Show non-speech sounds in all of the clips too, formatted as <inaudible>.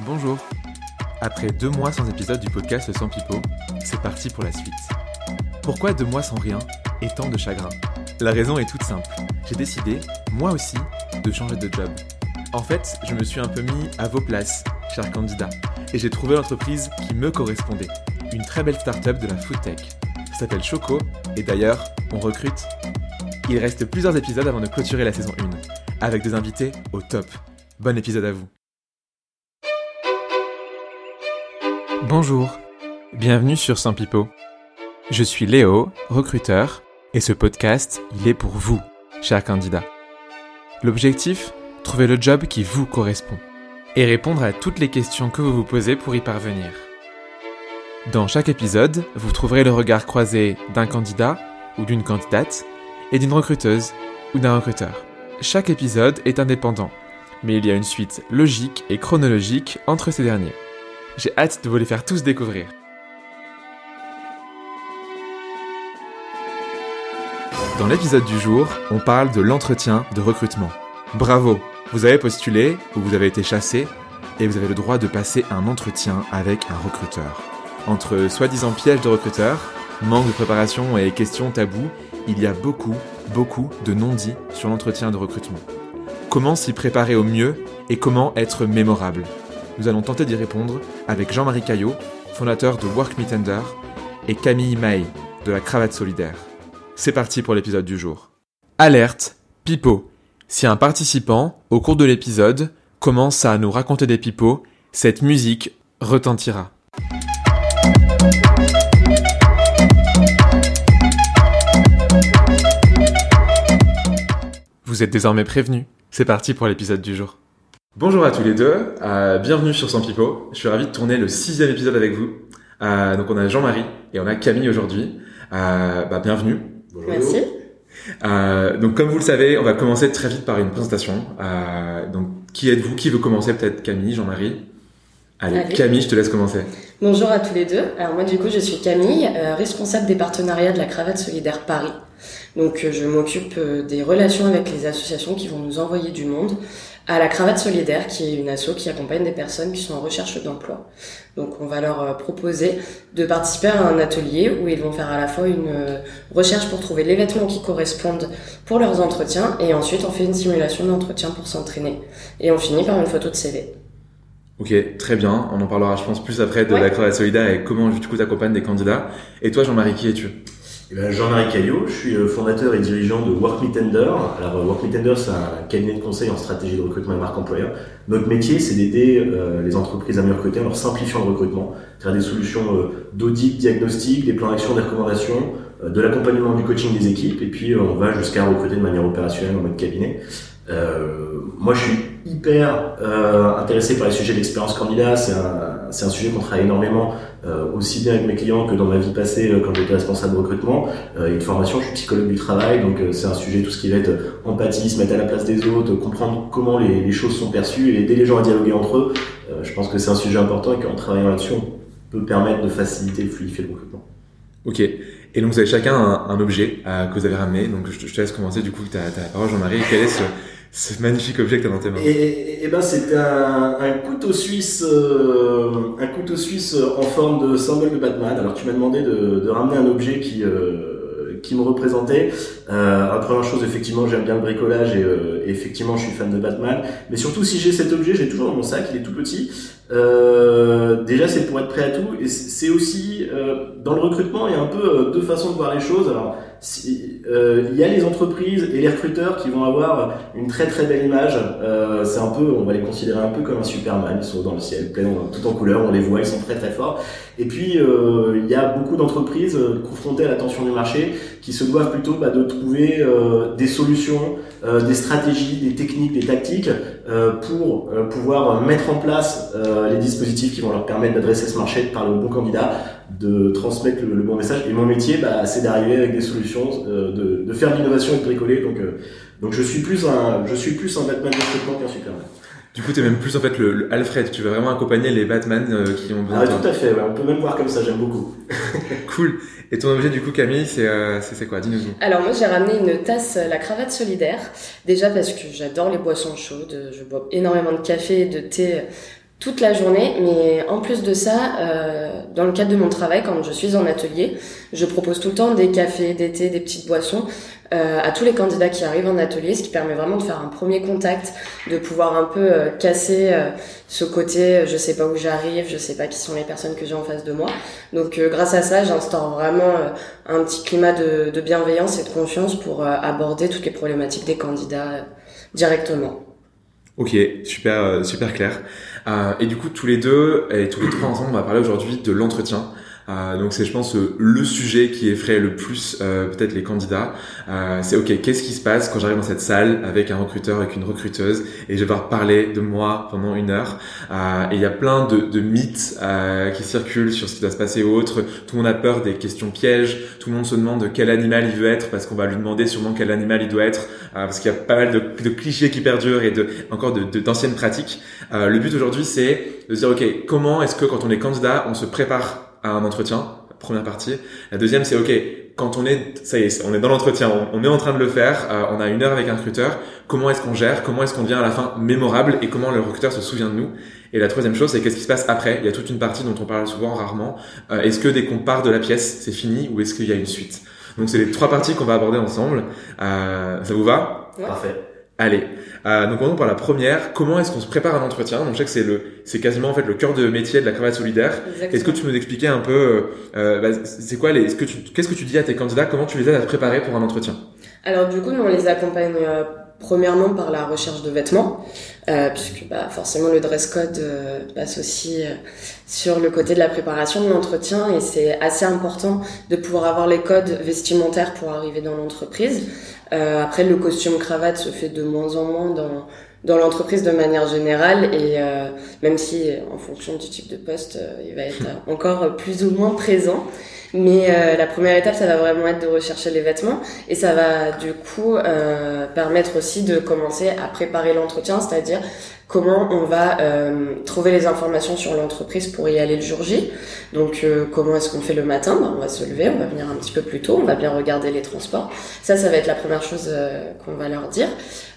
Bonjour. Après deux mois sans épisode du podcast Sans Pipo, c'est parti pour la suite. Pourquoi deux mois sans rien et tant de chagrin? La raison est toute simple. J'ai décidé, moi aussi, de changer de job. En fait, je me suis un peu mis à vos places, chers candidats, et j'ai trouvé l'entreprise qui me correspondait. Une très belle start-up de la food tech. Ça s'appelle Choco, et d'ailleurs, on recrute. Il reste plusieurs épisodes avant de clôturer la saison 1, avec des invités au top. Bon épisode à vous. Bonjour, bienvenue sur Saint Pipo. Je suis Léo, recruteur, et ce podcast, il est pour vous, chers candidats. L'objectif, trouver le job qui vous correspond et répondre à toutes les questions que vous vous posez pour y parvenir. Dans chaque épisode, vous trouverez le regard croisé d'un candidat ou d'une candidate et d'une recruteuse ou d'un recruteur. Chaque épisode est indépendant, mais il y a une suite logique et chronologique entre ces derniers. J'ai hâte de vous les faire tous découvrir. Dans l'épisode du jour, on parle de l'entretien de recrutement. Bravo, vous avez postulé ou vous avez été chassé et vous avez le droit de passer un entretien avec un recruteur. Entre soi-disant pièges de recruteur, manque de préparation et questions taboues, il y a beaucoup, beaucoup de non-dits sur l'entretien de recrutement. Comment s'y préparer au mieux et comment être mémorable? Nous allons tenter d'y répondre avec Jean-Marie Caillot, fondateur de Work Me Tender, et Camille May de la Cravate Solidaire. C'est parti pour l'épisode du jour. Alerte, pipeau. Si un participant, au cours de l'épisode, commence à nous raconter des pipeaux, cette musique retentira. Vous êtes désormais prévenus. C'est parti pour l'épisode du jour. Bonjour à tous les deux, euh, bienvenue sur Sans Pipo. Je suis ravi de tourner le sixième épisode avec vous. Euh, donc on a Jean-Marie et on a Camille aujourd'hui. Euh, bah, bienvenue. Merci. Euh, donc comme vous le savez, on va commencer très vite par une présentation. Euh, donc qui êtes-vous? Qui veut commencer Peut-être? Camille, Jean-Marie? Allez, Allez. Camille, je te laisse commencer. Bonjour à tous les deux. Alors moi du coup je suis Camille, euh, responsable des partenariats de la Cravate Solidaire Paris. Donc euh, je m'occupe euh, des relations avec les associations qui vont nous envoyer du monde à la Cravate Solidaire qui est une asso qui accompagne des personnes qui sont en recherche d'emploi. Donc on va leur euh, proposer de participer à un atelier où ils vont faire à la fois une euh, recherche pour trouver les vêtements qui correspondent pour leurs entretiens et ensuite on fait une simulation d'entretien pour s'entraîner et on finit par une photo de CV. Ok, très bien. On en parlera, je pense, plus après de Ouais. la cravate solidaire et comment du coup t'accompagnes des candidats. Et toi, Jean-Marie, qui es-tu? Eh ben, Jean-Marie Caillot, je suis euh, fondateur et dirigeant de Work. Alors, euh, Work c'est un cabinet de conseil en stratégie de recrutement et marque employeur. Notre métier, c'est d'aider euh, les entreprises à mieux recruter en leur simplifiant le recrutement, faire des solutions d'audit, diagnostic, des plans d'action, des recommandations, de l'accompagnement du coaching des équipes, et puis on va jusqu'à recruter de manière opérationnelle en mode cabinet. Moi, je suis hyper intéressé par les sujets d'expérience candidat. C'est un, c'est un sujet qu'on travaille énormément, euh, aussi bien avec mes clients que dans ma vie passée euh, quand j'étais responsable de recrutement. Euh, et de formation, je suis psychologue du travail, donc c'est un sujet tout ce qui va être empathie, se mettre à la place des autres, comprendre comment les, les choses sont perçues et aider les gens à dialoguer entre eux. Je pense que c'est un sujet important et qu'en travaillant là-dessus, on peut permettre de faciliter et fluidifier le recrutement. Ok. Et donc vous avez chacun un, un objet euh, que vous avez ramené. Donc je, te- je te laisse commencer du coup. T'as t'as la parole, Jean-Marie. Quel est ce, ce magnifique objet que t'as dans tes mains Et, ben c'est un, un couteau suisse, euh, un couteau suisse en forme de symbole de Batman. Alors tu m'as demandé de, de ramener un objet qui euh, qui me représentait. Euh, première chose, effectivement, j'aime bien le bricolage et, euh, effectivement, je suis fan de Batman. Mais surtout, si j'ai cet objet, j'ai toujours mon sac. Il est tout petit. Euh, déjà, c'est pour être prêt à tout. Et c'est aussi euh, dans le recrutement, il y a un peu euh, deux façons de voir les choses. Alors, si, euh, il y a les entreprises et les recruteurs qui vont avoir une très très belle image. Euh, c'est un peu, on va les considérer un peu comme un Superman. Ils sont dans le ciel, plein, tout en couleur, on les voit, ils sont très très forts. Et puis il y a beaucoup d'entreprises confrontées à la tension du marché qui se doivent plutôt bah, de trouver euh, des solutions, euh, des stratégies, des techniques, des tactiques euh, pour euh, pouvoir mettre en place les dispositifs qui vont leur permettre d'adresser ce marché, de parler au bon candidat, de transmettre le, bon message. Et mon métier, bah, c'est d'arriver avec des solutions, de, faire de l'innovation et de bricoler. Donc, donc je suis plus un, je suis plus un Batman de recrutement qu'un Superman. Du coup, t'es même plus en fait le, le Alfred. Tu veux vraiment accompagner les Batman euh, qui ont besoin Ah, de toi. tout à fait. ouais, on peut même voir comme ça. J'aime beaucoup. <laughs> Cool. Et ton objet du coup, Camille, c'est euh, quoi? Dis-nous. Alors moi j'ai ramené une tasse euh, la cravate solidaire déjà parce que j'adore les boissons chaudes, je bois énormément de café et de thé toute la journée. Mais en plus de ça, euh, dans le cadre de mon travail, quand je suis en atelier, je propose tout le temps des cafés, des thés, des petites boissons euh, à tous les candidats qui arrivent en atelier, ce qui permet vraiment de faire un premier contact, de pouvoir un peu euh, casser euh, ce côté je sais pas où j'arrive, je sais pas qui sont les personnes que j'ai en face de moi. Donc grâce à ça, j'instaure vraiment un petit climat de, de, bienveillance et de confiance pour aborder toutes les problématiques des candidats directement. Ok, super, super clair. et du coup, tous les deux et tous les trois ensemble, on va parler aujourd'hui de l'entretien. Euh, donc c'est je pense le sujet qui effraie le plus euh, peut-être les candidats. Euh, c'est ok, qu'est-ce qui se passe quand j'arrive dans cette salle avec un recruteur, avec une recruteuse et je vais devoir parler de moi pendant une heure. Euh, et il y a plein de, de mythes euh, qui circulent sur ce qui doit se passer autre. Tout le monde a peur des questions pièges. Tout le monde se demande de quel animal il veut être parce qu'on va lui demander sûrement quel animal il doit être parce qu'il y a pas mal de, de, clichés qui perdurent et de encore de d'anciennes pratiques. le but aujourd'hui c'est de dire ok comment est-ce que quand on est candidat on se prépare à un entretien, première partie. La deuxième, c'est OK, quand on est, ça y est, on est dans l'entretien, on, est en train de le faire, euh, on a une heure avec un recruteur, comment est-ce qu'on gère, comment est-ce qu'on devient à la fin mémorable et comment le recruteur se souvient de nous? Et la troisième chose, c'est qu'est-ce qui se passe après? Il y a toute une partie dont on parle souvent, rarement. Euh, est-ce que dès qu'on part de la pièce, c'est fini ou est-ce qu'il y a une suite? Donc c'est les trois parties qu'on va aborder ensemble. Euh, ça vous va? Parfait. Allez, euh, donc on par la première. Comment est-ce qu'on se prépare à un entretien Donc je sais que c'est le, c'est quasiment en fait le cœur de métier de la cravate solidaire. Est-ce que tu peux nous expliquer un peu, euh, euh bah, c'est quoi les, ce que tu, qu'est-ce que tu dis à tes candidats? Comment tu les aides à se préparer pour un entretien? Alors du coup, nous on les accompagne euh, premièrement par la recherche de vêtements, euh, puisque bah, forcément le dress code euh, passe aussi sur le côté de la préparation de l'entretien et c'est assez important de pouvoir avoir les codes vestimentaires pour arriver dans l'entreprise. Euh, après, le costume cravate se fait de moins en moins dans dans l'entreprise de manière générale et euh, même si en fonction du type de poste euh, il va être <laughs> encore plus ou moins présent mais euh, la première étape ça va vraiment être de rechercher les vêtements et ça va du coup euh, permettre aussi de commencer à préparer l'entretien c'est-à-dire comment on va euh, trouver les informations sur l'entreprise pour y aller le jour J. Donc euh, comment est-ce qu'on fait le matin? Ben, On va se lever, on va venir un petit peu plus tôt, on va bien regarder les transports. Ça, ça va être la première chose euh, qu'on va leur dire.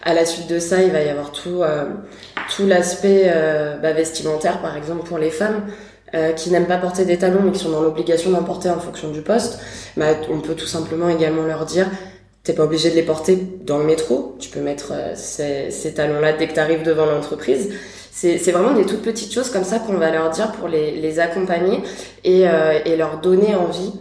À la suite de ça, il va y avoir tout, tout l'aspect bah, vestimentaire, par exemple pour les femmes. qui n'aiment pas porter des talons mais qui sont dans l'obligation d'en porter en fonction du poste, bah, on peut tout simplement également leur dire T'es pas obligé de les porter dans le métro. Tu peux mettre euh, ces, ces talons-là dès que tu arrives devant l'entreprise. C'est vraiment des toutes petites choses comme ça qu'on va leur dire pour les, les accompagner et, euh, et, leur donner envie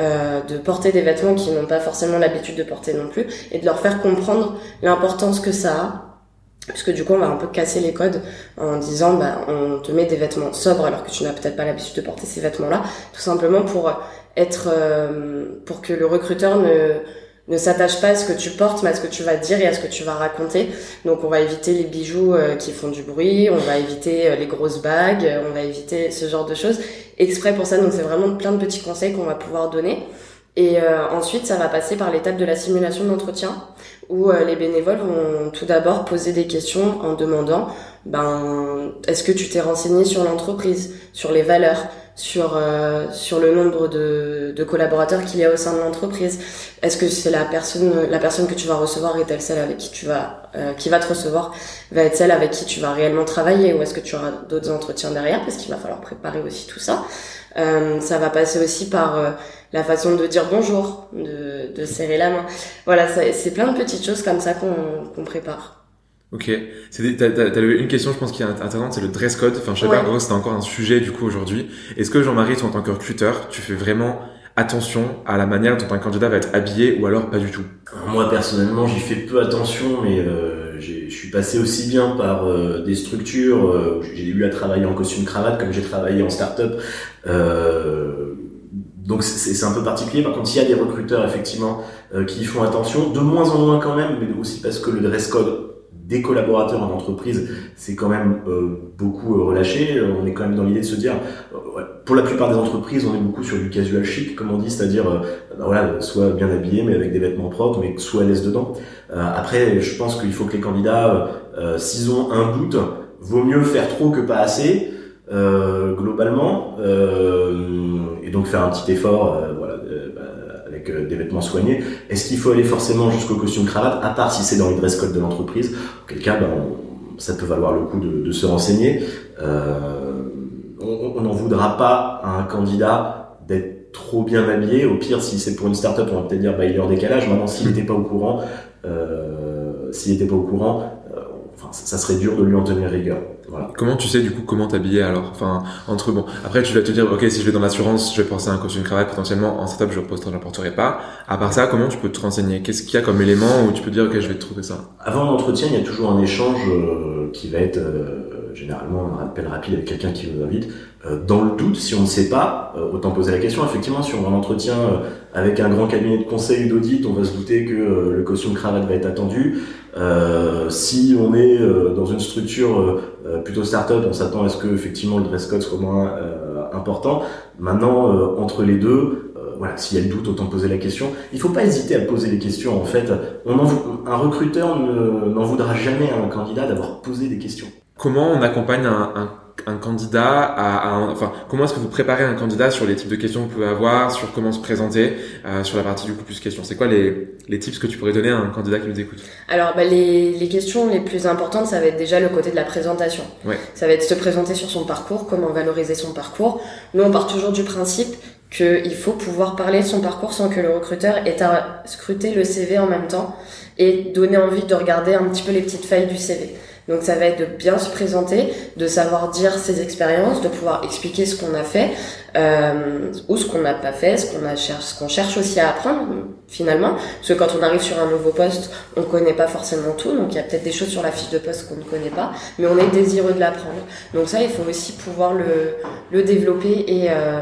euh, de porter des vêtements qu'ils n'ont pas forcément l'habitude de porter non plus et de leur faire comprendre l'importance que ça a. Parce que du coup, on va un peu casser les codes en disant, bah, on te met des vêtements sobres alors que tu n'as peut-être pas l'habitude de porter ces vêtements-là, tout simplement pour être, euh, pour que le recruteur ne ne s'attache pas à ce que tu portes, mais à ce que tu vas dire et à ce que tu vas raconter. Donc on va éviter les bijoux euh, qui font du bruit, on va éviter euh, les grosses bagues, euh, on va éviter ce genre de choses exprès pour ça. Donc c'est vraiment plein de petits conseils qu'on va pouvoir donner. Et ensuite, ça va passer par l'étape de la simulation d'entretien, où les bénévoles vont tout d'abord poser des questions en demandant, ben, est-ce que tu t'es renseigné sur l'entreprise, sur les valeurs, sur euh, sur le nombre de, de collaborateurs qu'il y a au sein de l'entreprise. Est-ce que c'est la personne la personne que tu vas recevoir est-elle celle avec qui tu vas euh, qui va te recevoir va être celle avec qui tu vas réellement travailler ou est-ce que tu auras d'autres entretiens derrière parce qu'il va falloir préparer aussi tout ça. Euh, ça va passer aussi par euh, la façon de dire bonjour, de, de serrer la main. Voilà, c'est plein de petites choses comme ça qu'on qu'on prépare. Ok. T'as, t'as, une question, je pense, qui est intéressante, c'est le dress code. Enfin, je sais pas, c'était encore un sujet du coup aujourd'hui. Est-ce que Jean-Marie, toi, en tant que recruteur, tu fais vraiment attention à la manière dont un candidat va être habillé ou alors pas du tout? Moi, personnellement, j'y fais peu attention, mais euh, je suis passé aussi bien par euh, des structures euh, où j'ai eu à travailler en costume cravate comme j'ai travaillé en start-up. Euh, donc c'est un peu particulier. Par contre, s'il y a des recruteurs effectivement qui font attention, de moins en moins quand même, mais aussi parce que le dress code des collaborateurs en entreprise, c'est quand même euh, beaucoup euh, relâché. Euh, on est quand même dans l'idée de se dire, pour la plupart des entreprises, on est beaucoup sur du casual chic, comme on dit, c'est-à-dire, bah voilà, soit bien habillé, mais avec des vêtements propres, mais soit à l'aise dedans. après, je pense qu'il faut que les candidats, s'ils ont un doute, vaut mieux faire trop que pas assez, globalement, et donc faire un petit effort, voilà, euh, des vêtements soignés. Est-ce qu'il faut aller forcément jusqu'au costume cravate, à part si c'est dans les dress code de l'entreprise? Auquel cas, ben, ça peut valoir le coup de, se renseigner. Euh, on n'en voudra pas à un candidat d'être trop bien habillé. Au pire, si c'est pour une start-up, on va peut-être dire bah, il est en décalage. Maintenant, s'il n'était pas au courant, euh, s'il n'était pas au courant, ça serait dur de lui en tenir rigueur. Comment tu sais du coup comment t'habiller alors? Enfin entre bon après tu vas te dire ok si je vais dans l'assurance je vais penser à un costume cravate potentiellement en startup je ne l'emporterai pas. À part ça comment tu peux te renseigner? Qu'est-ce qu'il y a comme élément où tu peux dire ok je vais te trouver ça? Avant l'entretien il y a toujours un échange euh, qui va être euh, généralement un rappel rapide avec quelqu'un qui vous invite. Euh, dans le doute si on ne sait pas autant poser la question. Effectivement si on va en entretien avec un grand cabinet de conseil d'audit on va se douter que le costume cravate va être attendu. Euh, si on est euh, dans une structure euh, plutôt start-up, on s'attend à ce que effectivement le dress code soit moins important. Maintenant, entre les deux, voilà, s'il y a le doute, autant poser la question. Il faut pas hésiter à poser les questions. En fait, on un recruteur n'en voudra jamais à un candidat d'avoir posé des questions. Comment on accompagne un, un un candidat à, enfin comment est-ce que vous préparez un candidat sur les types de questions que vous pouvez avoir sur comment se présenter euh, sur la partie du coup plus questions. C'est quoi les, les tips que tu pourrais donner à un candidat qui nous écoute alors bah, les, les questions les plus importantes ça va être déjà le côté de la présentation. Ouais. ça va être se présenter sur son parcours comment valoriser son parcours. Nous on part toujours du principe qu'il faut pouvoir parler de son parcours sans que le recruteur ait à scruter le CV en même temps et donner envie de regarder un petit peu les petites failles du CV donc ça va être de bien se présenter, de savoir dire ses expériences, de pouvoir expliquer ce qu'on a fait euh, ou ce qu'on n'a pas fait, ce qu'on a cherche, ce qu'on cherche aussi à apprendre finalement. Parce que quand on arrive sur un nouveau poste, on connaît pas forcément tout, donc il y a peut-être des choses sur la fiche de poste qu'on ne connaît pas, mais on est désireux de l'apprendre. Donc ça, il faut aussi pouvoir le, le développer et, euh,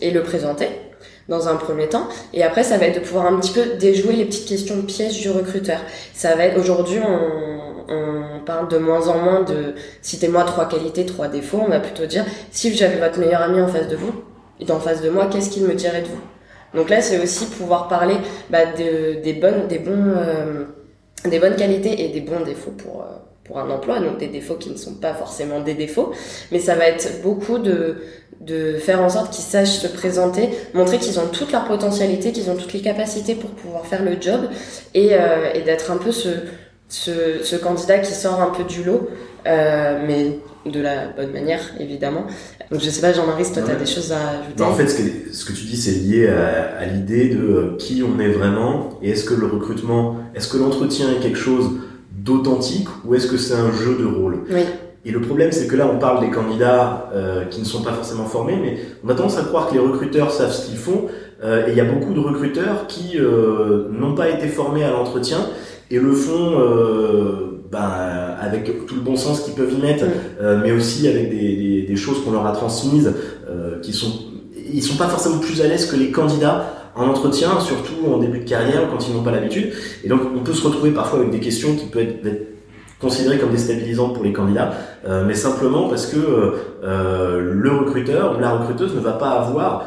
et le présenter dans un premier temps. Et après, ça va être de pouvoir un petit peu déjouer les petites questions de piège du recruteur. Ça va être aujourd'hui, on, on parle de moins en moins de citez-moi trois qualités, trois défauts. On va plutôt dire si j'avais votre meilleur ami en face de vous et en face de moi, qu'est-ce qu'il me dirait de vous? Donc là, c'est aussi pouvoir parler bah, euh, des bonnes qualités et des bons défauts pour euh, pour un emploi, donc des défauts qui ne sont pas forcément des défauts, mais ça va être beaucoup de, de faire en sorte qu'ils sachent se présenter, montrer qu'ils ont toutes leurs potentialités, qu'ils ont toutes les capacités pour pouvoir faire le job et, euh, et d'être un peu ce, ce, ce, candidat qui sort un peu du lot, euh, mais de la bonne manière, évidemment. Donc je sais pas, Jean-Marie, si toi tu as des choses à ajouter. Bah, en fait, ce que, ce que, tu dis, c'est lié à, à l'idée de euh, qui on est vraiment, et est-ce que le recrutement, est-ce que l'entretien est quelque chose d'authentique, ou est-ce que c'est un jeu de rôle? Oui. Et le problème, c'est que là, on parle des candidats euh, qui ne sont pas forcément formés, mais on a tendance à croire que les recruteurs savent ce qu'ils font. Euh, et il y a beaucoup de recruteurs qui euh, n'ont pas été formés à l'entretien et le font euh, ben, avec tout le bon sens qu'ils peuvent y mettre, euh, mais aussi avec des, des, des choses qu'on leur a transmises, euh, qui sont, ils sont pas forcément plus à l'aise que les candidats en entretien, surtout en début de carrière quand ils n'ont pas l'habitude. Et donc on peut se retrouver parfois avec des questions qui peuvent être, être considérées comme déstabilisantes pour les candidats, euh, mais simplement parce que euh, le recruteur ou la recruteuse ne va pas avoir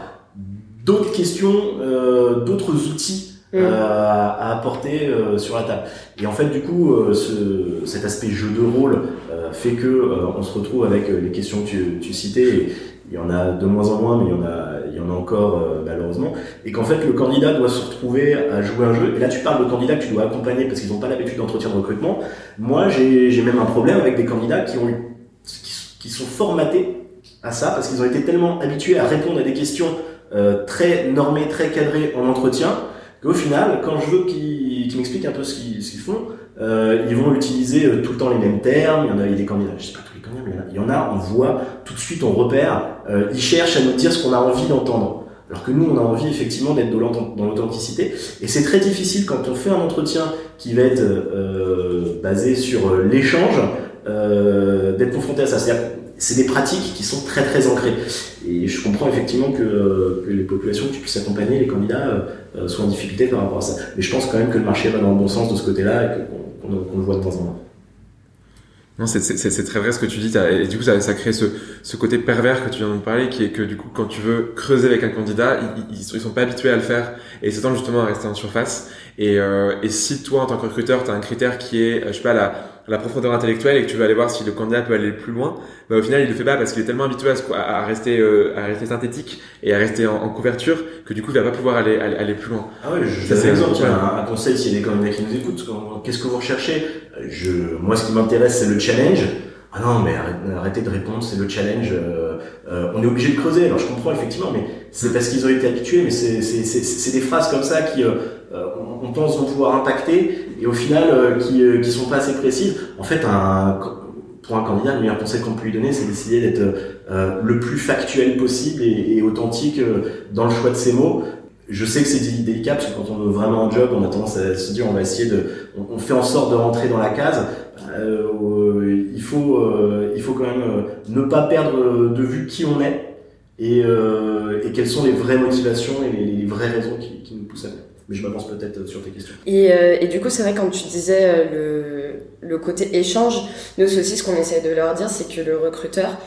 d'autres questions, euh, d'autres outils euh, à apporter euh, sur la table. Et en fait, du coup, euh, ce, cet aspect jeu de rôle fait que on se retrouve avec les questions que tu, tu citais. Et il y en a de moins en moins, mais il y en a, il y en a encore malheureusement. Et qu'en fait, le candidat doit se retrouver à jouer un jeu. Et là, tu parles de candidats que tu dois accompagner parce qu'ils n'ont pas l'habitude d'entretien de recrutement. Moi, j'ai même un problème avec des candidats qui ont eu, qui, qui sont formatés à ça parce qu'ils ont été tellement habitués à répondre à des questions euh, très normées, très cadrées en entretien qu'au final, quand je veux qu'ils qu m'expliquent un peu ce qu'ils font, euh, ils vont utiliser euh, tout le temps les mêmes termes. Il y en a, il y a des candidats, je sais pas tous les candidats, mais il y en a, on voit tout de suite, on repère. Euh, ils cherchent à nous dire ce qu'on a envie d'entendre. Alors que nous, on a envie effectivement d'être dans l'authenticité. Et c'est très difficile quand on fait un entretien qui va être basé sur l'échange, d'être confronté à ça. C'est-à-dire c'est des pratiques qui sont très très ancrées. Et je comprends effectivement que, que les populations que tu puisses accompagner, les candidats, euh, soient en difficulté par rapport à ça. Mais je pense quand même que le marché va dans le bon sens de ce côté-là et qu'on qu le voit de temps en temps. Non, c'est très vrai ce que tu dis. Et du coup, ça, ça crée ce, ce, côté pervers que tu viens de nous parler, qui est que du coup, quand tu veux creuser avec un candidat, ils, ils, sont pas habitués à le faire et ils s'attendent justement à rester en surface. Et, euh, et si toi, en tant que recruteur, tu as un critère qui est, je sais pas, la, la profondeur intellectuelle et que tu veux aller voir si le candidat peut aller plus loin, bah, au final il le fait pas parce qu'il est tellement habitué à, à rester euh, à rester synthétique et à rester en, couverture que du coup il va pas pouvoir aller aller, plus loin. Ah ouais, je un exemple, un, conseil s'il y a des candidats qui nous écoutent, qu'est-ce que vous recherchez? Je moi ce qui m'intéresse c'est le challenge. Ah non, mais arrêtez de répondre, c'est le challenge. Euh, euh, on est obligé de creuser. Alors je comprends effectivement, mais c'est parce qu'ils ont été habitués. Mais c'est des phrases comme ça qui, euh, on pense vont pouvoir impacter et au final qui qui sont pas assez précises. En fait, pour un candidat, le meilleur conseil qu'on peut lui donner, c'est d'essayer d'être le plus factuel possible et, authentique dans le choix de ses mots je sais que c'est délicat parce que quand on veut vraiment un job, on a tendance à se dire on va essayer de, on, fait en sorte de rentrer dans la case. Euh, il faut, euh, il faut quand même euh, ne pas perdre de vue qui on est et, quelles sont les vraies motivations et les, vraies raisons qui, nous poussent à faire. Mais je m'avance peut-être sur tes questions. Et, et du coup, c'est vrai quand tu disais le, le côté échange, nous aussi ce qu'on essaie de leur dire, c'est que le recruteur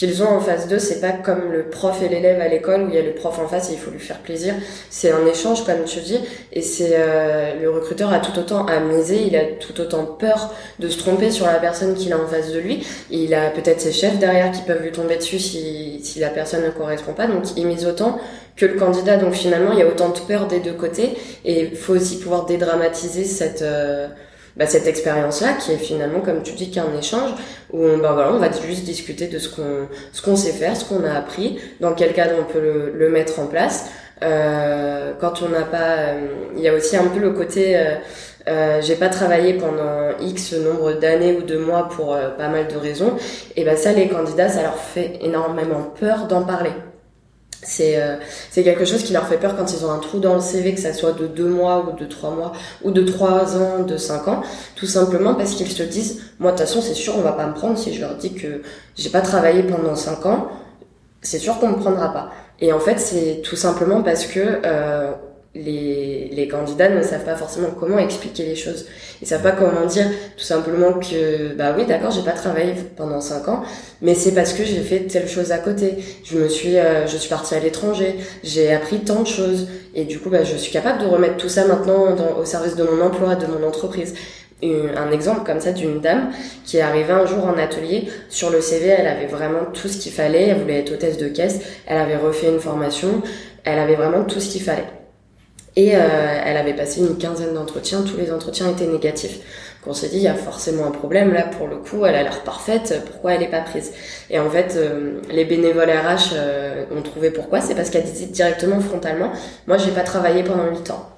qu'ils ont en face d'eux, c'est pas comme le prof et l'élève à l'école où il y a le prof en face et il faut lui faire plaisir. C'est un échange, comme tu dis, et c'est euh, le recruteur a tout autant à miser, il a tout autant peur de se tromper sur la personne qu'il a en face de lui. il a peut-être ses chefs derrière qui peuvent lui tomber dessus si, la personne ne correspond pas, donc il mise autant que le candidat. Donc finalement, il y a autant de peur des deux côtés, et il faut aussi pouvoir dédramatiser cette euh, bah, cette expérience-là, qui est finalement, comme tu dis, qu'un échange, où on, bah, voilà, on va juste discuter de ce qu'on ce qu'on sait faire, ce qu'on a appris, dans quel cadre on peut le, le mettre en place. Euh, quand on n'a pas, euh, il y a aussi un peu le côté, euh, euh, j'ai pas travaillé pendant X nombre d'années ou de mois pour euh, pas mal de raisons, et ben ça, les candidats, ça leur fait énormément peur d'en parler. C'est euh, c'est quelque chose qui leur fait peur quand ils ont un trou dans le CV, que ça soit de deux mois ou de trois mois ou de trois ans, de cinq ans, tout simplement parce qu'ils se disent, moi de toute façon c'est sûr on va pas me prendre si je leur dis que j'ai pas travaillé pendant cinq ans, c'est sûr qu'on me prendra pas. Et en fait c'est tout simplement parce que euh, les, les candidats ne savent pas forcément comment expliquer les choses. Ils savent pas comment dire tout simplement que bah oui d'accord j'ai pas travaillé pendant cinq ans mais c'est parce que j'ai fait telle chose à côté. Je me suis euh, je suis partie à l'étranger, j'ai appris tant de choses et du coup bah je suis capable de remettre tout ça maintenant dans, au service de mon emploi, de mon entreprise. un exemple comme ça d'une dame qui est arrivée un jour en atelier sur le CV elle avait vraiment tout ce qu'il fallait elle voulait être hôtesse de caisse elle avait refait une formation elle avait vraiment tout ce qu'il fallait et euh, elle avait passé une quinzaine d'entretiens, tous les entretiens étaient négatifs. Donc on s'est dit, il y a forcément un problème là, pour le coup, elle a l'air parfaite, pourquoi elle n'est pas prise? Et en fait, euh, les bénévoles RH euh, ont trouvé pourquoi, c'est parce qu'elle disait directement, frontalement, moi j'ai pas travaillé pendant 8 ans.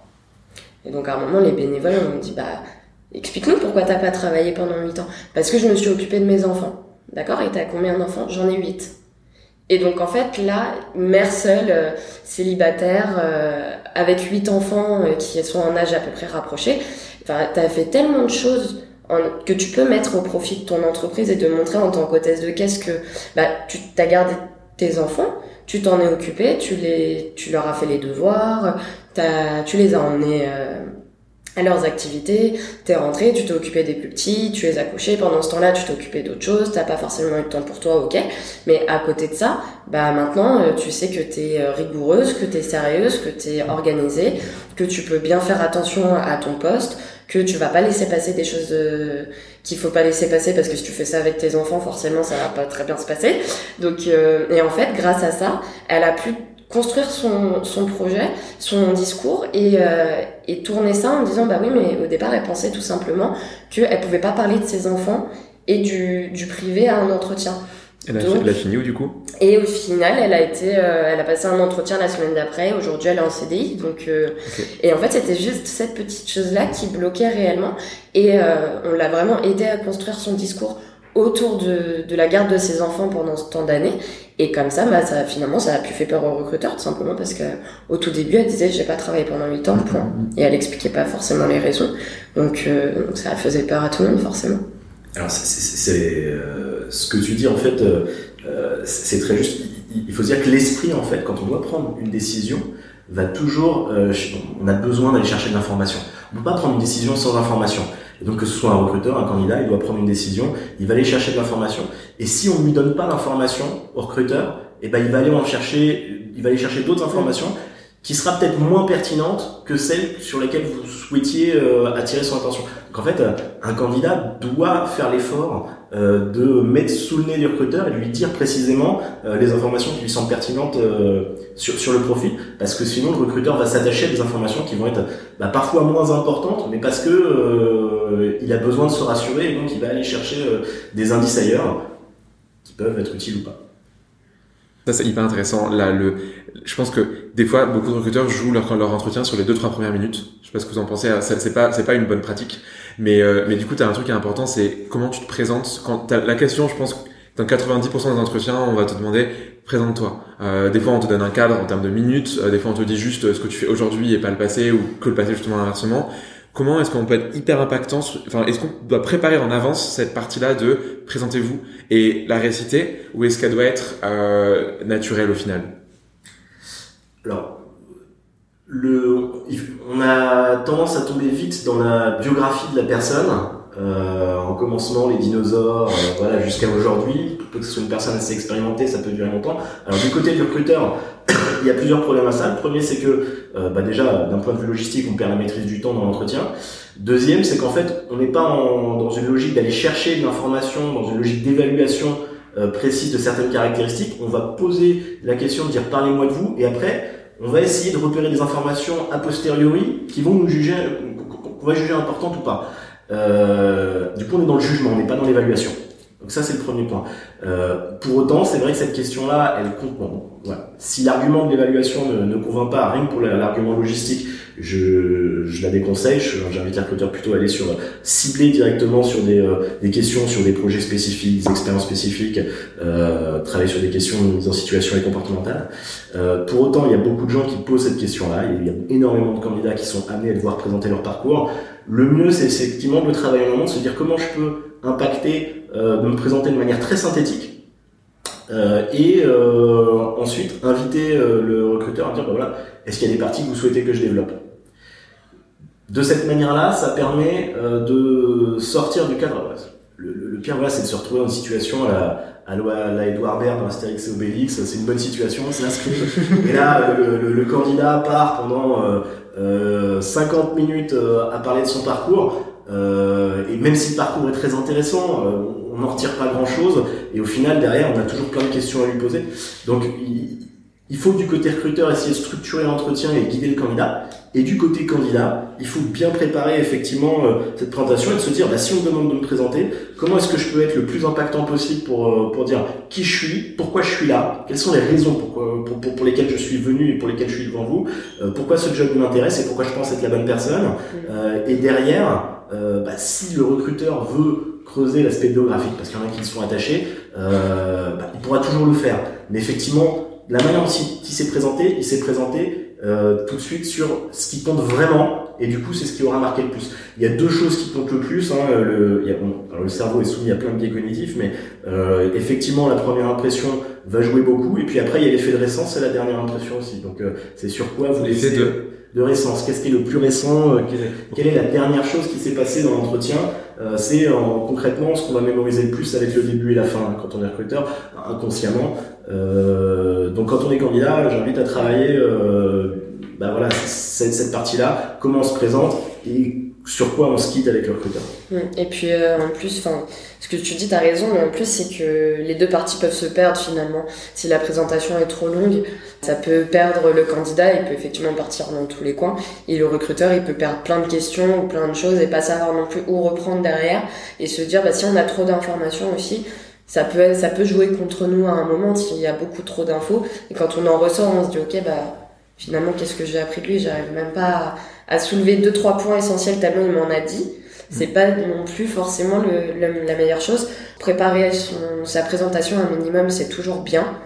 Et donc à un moment, les bénévoles ont dit, bah explique-nous pourquoi t'as pas travaillé pendant 8 ans. Parce que je me suis occupée de mes enfants. D'accord? Et t'as combien d'enfants? J'en ai 8. Et donc en fait là, mère seule, euh, célibataire, euh, avec huit enfants euh, qui sont en âge à peu près rapproché, enfin, tu as fait tellement de choses que tu peux mettre au profit de ton entreprise et de montrer en tant qu'hôtesse de caisse que bah, tu as gardé tes enfants, tu t'en es occupé, tu, les, tu leur as fait les devoirs, as, tu les as emmenés à leurs activités, t'es rentré, tu t'es occupé des plus petits, tu les as pendant ce temps-là tu t'es occupé d'autres choses, t'as pas forcément eu de temps pour toi, ok, mais à côté de ça, bah maintenant euh, tu sais que t'es euh, rigoureuse, que t'es sérieuse, que t'es organisée, que tu peux bien faire attention à ton poste, que tu vas pas laisser passer des choses euh, qu'il faut pas laisser passer parce que si tu fais ça avec tes enfants forcément ça va pas très bien se passer. Donc et en fait grâce à ça elle a pu construire son, son projet, son discours et, euh, et tourner ça en disant bah oui mais au départ elle pensait tout simplement qu'elle pouvait pas parler de ses enfants et du, du privé à un entretien. Elle a, Donc, fini où du coup? Et au final, elle a été, euh, elle a passé un entretien la semaine d'après. Aujourd'hui, elle est en CDI. Donc, euh, et en fait, c'était juste cette petite chose-là qui bloquait réellement. Et euh, on l'a vraiment aidé à construire son discours autour de, de la garde de ses enfants pendant ce temps d'années. Et comme ça, bah, finalement, ça a pu faire peur aux recruteurs, tout simplement parce que au tout début, elle disait j'ai pas travaillé pendant 8 ans, point. Et elle expliquait pas forcément les raisons. Donc, euh, donc ça faisait peur à tout le monde, forcément. Alors, c'est euh, ce que tu dis, en fait, euh, c'est très juste. Il faut dire que l'esprit, en fait, quand on doit prendre une décision, va toujours. On a besoin d'aller chercher de l'information. On peut pas prendre une décision sans information. Et donc que ce soit un recruteur, un candidat, il doit prendre une décision, il va aller chercher de l'information. Et si on ne lui donne pas l'information au recruteur, eh ben il va aller en chercher, il va aller chercher d'autres informations qui sera peut-être moins pertinente que celle sur laquelle vous souhaitiez euh, attirer son attention. Donc en fait, euh, un candidat doit faire l'effort euh, de mettre sous le nez du recruteur et de lui dire précisément les informations qui lui semblent pertinentes sur, sur le profil, parce que sinon le recruteur va s'attacher à des informations qui vont être bah, parfois moins importantes, mais parce que il a besoin de se rassurer et donc il va aller chercher des indices ailleurs qui peuvent être utiles ou pas. Ça, c'est hyper intéressant. Là, le, je pense que des fois, beaucoup de recruteurs jouent leur, leur entretien sur les deux, trois premières minutes. Je sais pas ce que vous en pensez. C'est pas, pas une bonne pratique. Mais, euh, mais du coup, tu as un truc qui est important, c'est comment tu te présentes. La question, je pense, dans 90% des entretiens, on va te demander, présente-toi. Euh, des fois, on te donne un cadre en termes de minutes. Euh, des fois, on te dit juste ce que tu fais aujourd'hui et pas le passé ou que le passé, justement, inversement. Comment est-ce qu'on peut être hyper impactant Enfin, est-ce qu'on doit préparer en avance cette partie-là de présentez-vous et la réciter, ou est-ce qu'elle doit être euh, naturelle au final? Alors, le, on a tendance à tomber vite dans la biographie de la personne. Euh, en commencement les dinosaures, euh, voilà, jusqu'à aujourd'hui. Peut que ce soit une personne assez expérimentée, ça peut durer longtemps. Alors du côté du recruteur, <coughs> il y a plusieurs problèmes à ça. Le premier, c'est que euh, bah déjà, d'un point de vue logistique, on perd la maîtrise du temps dans l'entretien. Deuxième, c'est qu'en fait, on n'est pas en, dans une logique d'aller chercher de l'information, dans une logique d'évaluation euh, précise de certaines caractéristiques. On va poser la question dire parlez-moi de vous, et après, on va essayer de repérer des informations a posteriori qui vont nous juger, qu'on va juger importantes ou pas. Euh, du coup, on est dans le jugement, on n'est pas dans l'évaluation. Donc ça, c'est le premier point. Euh, pour autant, c'est vrai que cette question-là, elle compte. Bon, voilà. Si l'argument de l'évaluation ne, ne convainc pas, rien que pour l'argument logistique, je, je la déconseille. J'invite les recruteurs plutôt à aller sur cibler directement sur des, euh, des questions, sur des projets spécifiques, des expériences spécifiques, euh, travailler sur des questions de en situation et comportementale. Euh, pour autant, il y a beaucoup de gens qui posent cette question-là. Il y a énormément de candidats qui sont amenés à devoir présenter leur parcours. Le mieux, c'est effectivement de travailler en amont, de se dire comment je peux impacter, euh, de me présenter de manière très synthétique, euh, et euh, ensuite inviter le recruteur à dire bah voilà, est-ce qu'il y a des parties que vous souhaitez que je développe? De cette manière-là, ça permet de sortir du cadre. Le, pire, voilà, c'est de se retrouver dans une situation à la, à la Edouard Baird dans Astérix et Obélix. C'est une bonne situation, c'est inscrit. et là, le, candidat part pendant 50 minutes à parler de son parcours. Euh, et même si le parcours est très intéressant, euh, on n'en retire pas grand-chose. Et au final, derrière, on a toujours plein de questions à lui poser. Donc, il, il faut du côté recruteur essayer de structurer l'entretien et guider le candidat. Et du côté candidat, il faut bien préparer effectivement euh, cette présentation et de se dire, bah, si on me demande de me présenter, comment est-ce que je peux être le plus impactant possible pour, euh, pour dire qui je suis, pourquoi je suis là, quelles sont les raisons pour, pour, pour, pour lesquelles je suis venu et pour lesquelles je suis devant vous, euh, pourquoi ce job m'intéresse et pourquoi je pense être la bonne personne. et derrière, euh, bah, si le recruteur veut creuser l'aspect biographique, parce qu'il y en a qui sont attachés, euh, bah, il pourra toujours le faire. Mais effectivement, la manière dont il, s'est présenté, il s'est présenté euh, tout de suite sur ce qui compte vraiment, et du coup, c'est ce qui aura marqué le plus. Il y a deux choses qui comptent le plus. Hein, le, il y a, bon, alors le cerveau est soumis à plein de biais cognitifs, mais euh, effectivement, la première impression va jouer beaucoup, et puis après, il y a l'effet de récence, c'est la dernière impression aussi. Donc, euh, c'est sur quoi vous laissez... De de récence. Qu'est-ce qui est le plus récent euh, Quelle est la dernière chose qui s'est passée dans l'entretien euh, C'est concrètement ce qu'on va mémoriser le plus avec le début et la fin hein, quand on est recruteur, inconsciemment. Euh, donc quand on est candidat, j'invite à travailler bah voilà, cette, cette partie-là, comment on se présente et sur quoi on se quitte avec le recruteur. Mmh. Et puis en plus, enfin ce que tu dis, tu as raison, mais en plus, c'est que les deux parties peuvent se perdre finalement. Si la présentation est trop longue, ça peut perdre le candidat, il peut effectivement partir dans tous les coins, et le recruteur, il peut perdre plein de questions ou plein de choses et pas savoir non plus où reprendre derrière, et se dire, bah, si on a trop d'informations aussi, ça peut, ça peut jouer contre nous à un moment s'il y a beaucoup trop d'infos, et quand on en ressort, on se dit, ok, bah, finalement, qu'est-ce que j'ai appris de lui? J'arrive même pas à, à soulever deux, trois points essentiels tellement il m'en a dit c'est pas non plus forcément le, la meilleure chose. Préparer son, sa présentation un minimum, c'est toujours bien.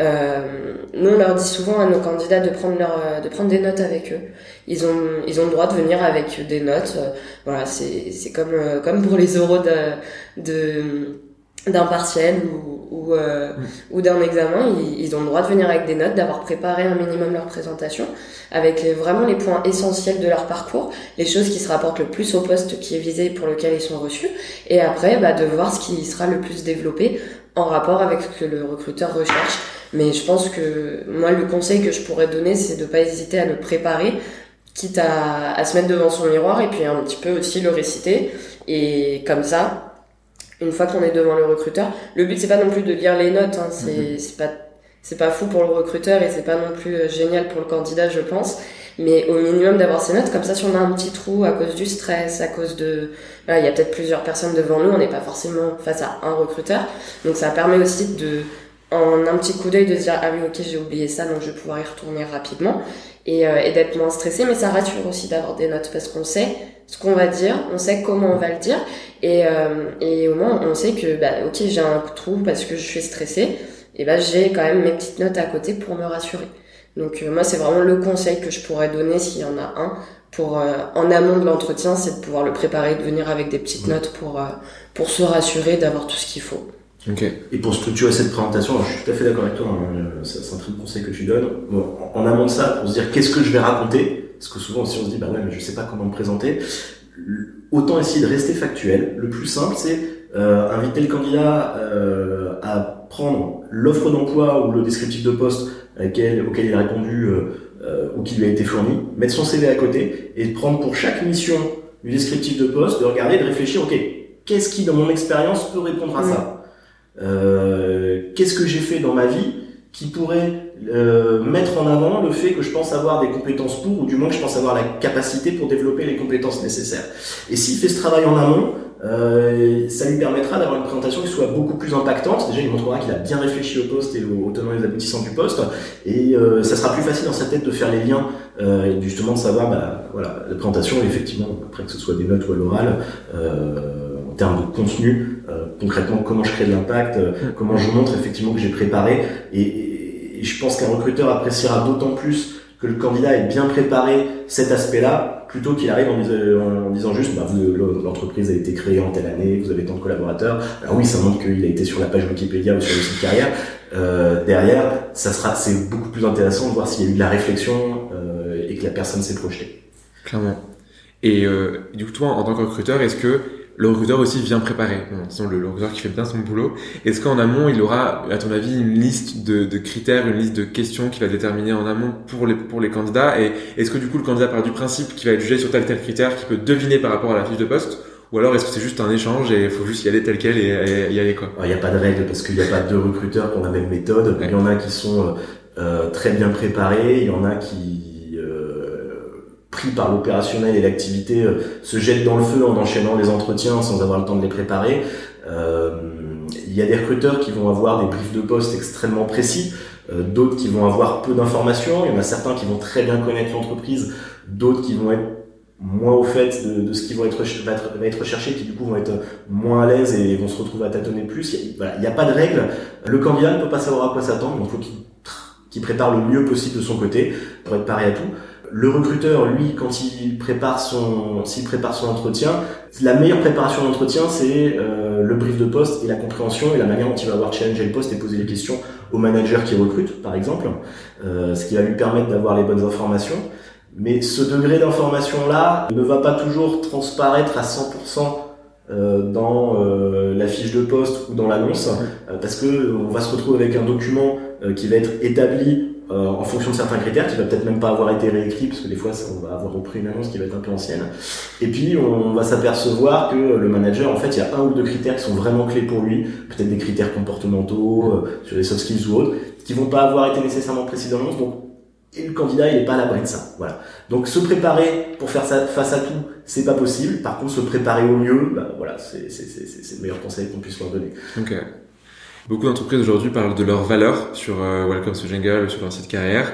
Euh, nous, on leur dit souvent à nos candidats de prendre leur, de prendre des notes avec eux. Ils ont, ils ont le droit de venir avec des notes. voilà, c'est, c'est comme, comme pour les euros de, de d'un partiel ou, ou, euh, mm. ou d'un examen, ils, ils, ont le droit de venir avec des notes, d'avoir préparé un minimum leur présentation, avec vraiment les points essentiels de leur parcours, les choses qui se rapportent le plus au poste qui est visé pour lequel ils sont reçus, et après bah, de voir ce qui sera le plus développé en rapport avec ce que le recruteur recherche. Mais je pense que moi, le conseil que je pourrais donner, c'est de pas hésiter à le préparer, quitte à, à se mettre devant son miroir et puis un petit peu aussi le réciter. Et comme ça, une fois qu'on est devant le recruteur, le but c'est pas non plus de lire les notes, hein, c'est c'est pas c'est pas fou pour le recruteur et c'est pas non plus euh, génial pour le candidat, je pense. Mais au minimum d'avoir ces notes, comme ça, si on a un petit trou à cause du stress, à cause de, il y a peut-être plusieurs personnes devant nous, on n'est pas forcément face à un recruteur. Donc ça permet aussi de, en un petit coup d'œil, de se dire ah oui ok j'ai oublié ça, donc je vais pouvoir y retourner rapidement et, euh, et d'être moins stressé. Mais ça rassure aussi d'avoir des notes parce qu'on sait ce qu'on va dire, on sait comment on va le dire et, euh, et au moins on sait que bah ok j'ai un trou parce que je suis stressé et ben j'ai quand même mes petites notes à côté pour me rassurer. Donc euh, moi c'est vraiment le conseil que je pourrais donner s'il y en a un pour euh, en amont de l'entretien, c'est de pouvoir le préparer, de venir avec des petites notes pour euh, pour se rassurer d'avoir tout ce qu'il faut. Ok. Et pour structurer cette présentation, je suis tout à fait d'accord avec toi, hein, c'est un très bon conseil que tu donnes. Bon, en amont de ça, pour se dire qu'est-ce que je vais raconter, parce que souvent si on se dit bah ouais mais je sais pas comment me présenter, autant essayer de rester factuel. Le plus simple c'est euh, inviter le candidat euh, à prendre l'offre d'emploi ou le descriptif de poste auquel, auquel il a répondu euh, euh, ou qui lui a été fourni, mettre son CV à côté et prendre pour chaque mission du descriptif de poste, de regarder, de réfléchir, ok, qu'est-ce qui dans mon expérience peut répondre à ça? Euh, Qu'est-ce que j'ai fait dans ma vie qui pourrait euh, mettre en avant le fait que je pense avoir des compétences pour, ou du moins que je pense avoir la capacité pour développer les compétences nécessaires. Et s'il fait ce travail en amont, euh, ça lui permettra d'avoir une présentation qui soit beaucoup plus impactante. Déjà, il montrera qu'il a bien réfléchi au poste et aux tenants et aux aboutissants du poste, et euh, ça sera plus facile dans sa tête de faire les liens euh, et justement de savoir, bah, voilà, la présentation, effectivement, après que ce soit des notes ou à l'oral, euh, en termes de contenu, concrètement, comment je crée de l'impact, comment je montre effectivement que j'ai préparé, et, et je pense qu'un recruteur appréciera d'autant plus que le candidat ait bien préparé cet aspect-là plutôt qu'il arrive en, disant, juste bah, l'entreprise a été créée en telle année, vous avez tant de collaborateurs. Alors oui, ça montre qu'il a été sur la page Wikipédia ou sur le site carrière. Euh, derrière, ça sera c'est beaucoup plus intéressant de voir s'il y a eu de la réflexion euh, et que la personne s'est projetée. Clairement. Et euh, du coup, toi, en tant que recruteur, est-ce que le recruteur aussi vient préparer. Bon, disons le, le recruteur qui fait bien son boulot. Est-ce qu'en amont, il aura, à ton avis, une liste de, de, critères, une liste de questions qu'il va déterminer en amont pour les, pour les candidats? Et est-ce que du coup, le candidat part du principe qu'il va être jugé sur tel tel critère, qu'il peut deviner par rapport à la fiche de poste? Ou alors est-ce que c'est juste un échange et il faut juste y aller tel quel et, et y aller quoi? Il n'y a pas de règle parce qu'il n'y a pas deux recruteurs qui ont la même méthode. Ouais. Il y en a qui sont euh, très bien préparés, il y en a qui pris par l'opérationnel et l'activité, euh, se jettent dans le feu en enchaînant les entretiens sans avoir le temps de les préparer. Euh, il y a des recruteurs qui vont avoir des briefs de poste extrêmement précis, euh, d'autres qui vont avoir peu d'informations. Il y en a certains qui vont très bien connaître l'entreprise, d'autres qui vont être moins au fait de, ce qui va être, recherché, qui du coup vont être moins à l'aise et vont se retrouver à tâtonner plus. Il n'y a, pas de règle. Le candidat ne peut pas savoir à quoi s'attendre, donc il faut qu'il qu prépare le mieux possible de son côté pour être paré à tout le recruteur, lui, quand il prépare son, s'il prépare son entretien, la meilleure préparation d'entretien, c'est euh, le brief de poste et la compréhension et la manière dont il va avoir challengé le poste et poser les questions au manager qui recrute, par exemple, euh, ce qui va lui permettre d'avoir les bonnes informations. Mais ce degré d'information-là ne va pas toujours transparaître à 100% euh, dans la fiche de poste ou dans l'annonce, parce que on va se retrouver avec un document qui va être établi euh, en fonction de certains critères, qui va peut-être même pas avoir été réécrit, parce que des fois, on va avoir repris une annonce qui va être un peu ancienne. Et puis, on va s'apercevoir que le manager, en fait, il y a un ou deux critères qui sont vraiment clés pour lui, peut-être des critères comportementaux, euh, sur les soft skills ou autres, qui vont pas avoir été nécessairement précis dans l'annonce, donc et le candidat il est pas à l'abri de ça. Voilà. Donc se préparer pour faire ça face à tout c'est pas possible. Par contre se préparer au mieux bah, voilà c'est le meilleur conseil qu'on puisse leur donner. Ok Beaucoup d'entreprises aujourd'hui parlent de leurs valeurs sur euh, Welcome to Jungle, sur leur site carrière.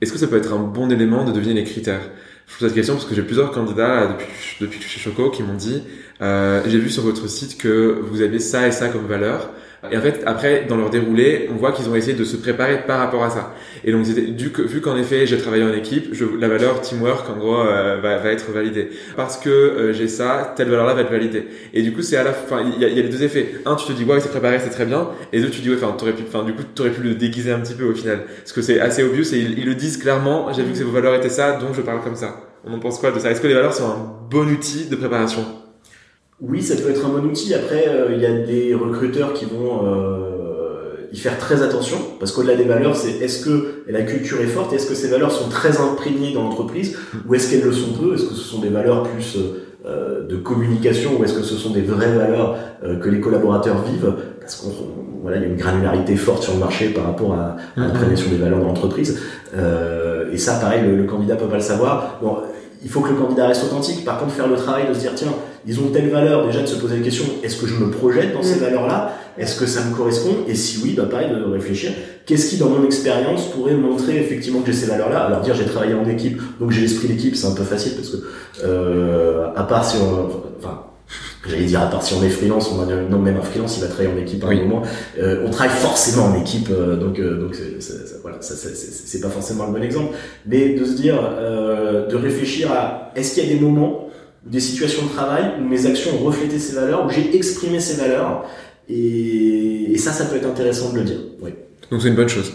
Est-ce que ça peut être un bon élément de deviner les critères? Je pose cette question parce que j'ai plusieurs candidats depuis, depuis suis chez Choco qui m'ont dit euh, j'ai vu sur votre site que vous avez ça et ça comme valeur. Et en fait, après, dans leur déroulé, on voit qu'ils ont essayé de se préparer par rapport à ça. Et donc, vu qu'en effet, j'ai travaillé en équipe, je, la valeur teamwork, en gros, euh, va, va, être validée. Parce que euh, j'ai ça, telle valeur-là va être validée. Et du coup, c'est à la fin, il y a, y a, les deux effets. Un, tu te dis, ouais, c'est préparé, c'est très bien. Et deux, tu te dis, ouais, enfin, t'aurais pu, enfin, du coup, t'aurais pu le déguiser un petit peu au final. Parce que c'est assez obvious et ils, ils, le disent clairement, j'ai vu que vos valeurs étaient ça, donc je parle comme ça. On en pense quoi de ça? Est-ce que les valeurs sont un bon outil de préparation? Oui, ça peut être un bon outil. Après, il euh, y a des recruteurs qui vont euh, y faire très attention, parce qu'au-delà des valeurs, c'est est-ce que la culture est forte, est-ce que ces valeurs sont très imprégnées dans l'entreprise, ou est-ce qu'elles le sont peu, est-ce que ce sont des valeurs plus euh, de communication, ou est-ce que ce sont des vraies valeurs euh, que les collaborateurs vivent, parce qu'on voilà, il y a une granularité forte sur le marché par rapport à, à la prévention des valeurs de l'entreprise. Euh, et ça, pareil, le, le, candidat peut pas le savoir. Bon, il faut que le candidat reste authentique. Par contre, faire le travail de se dire, tiens, ils ont telle valeur, déjà de se poser la question, est-ce que je me projette dans ces valeurs-là Est-ce que ça me correspond Et si oui, bah pareil, de réfléchir, qu'est-ce qui, dans mon expérience, pourrait montrer effectivement que j'ai ces valeurs-là Alors dire, j'ai travaillé en équipe, donc j'ai l'esprit d'équipe, c'est un peu facile, parce que, euh, à part si on... Enfin, j'allais dire à part si on est freelance, on a non même un freelance il va travailler en équipe à un moment. Euh, on travaille forcément en équipe, euh, donc euh, donc c'est, c'est, voilà, ça, c'est pas forcément le bon exemple, mais de se dire, euh, de réfléchir à est-ce qu'il y a des moments des situations de travail où mes actions ont reflété ces valeurs, où j'ai exprimé ces valeurs, et, et, ça, ça peut être intéressant de le dire. Oui. Donc c'est une bonne chose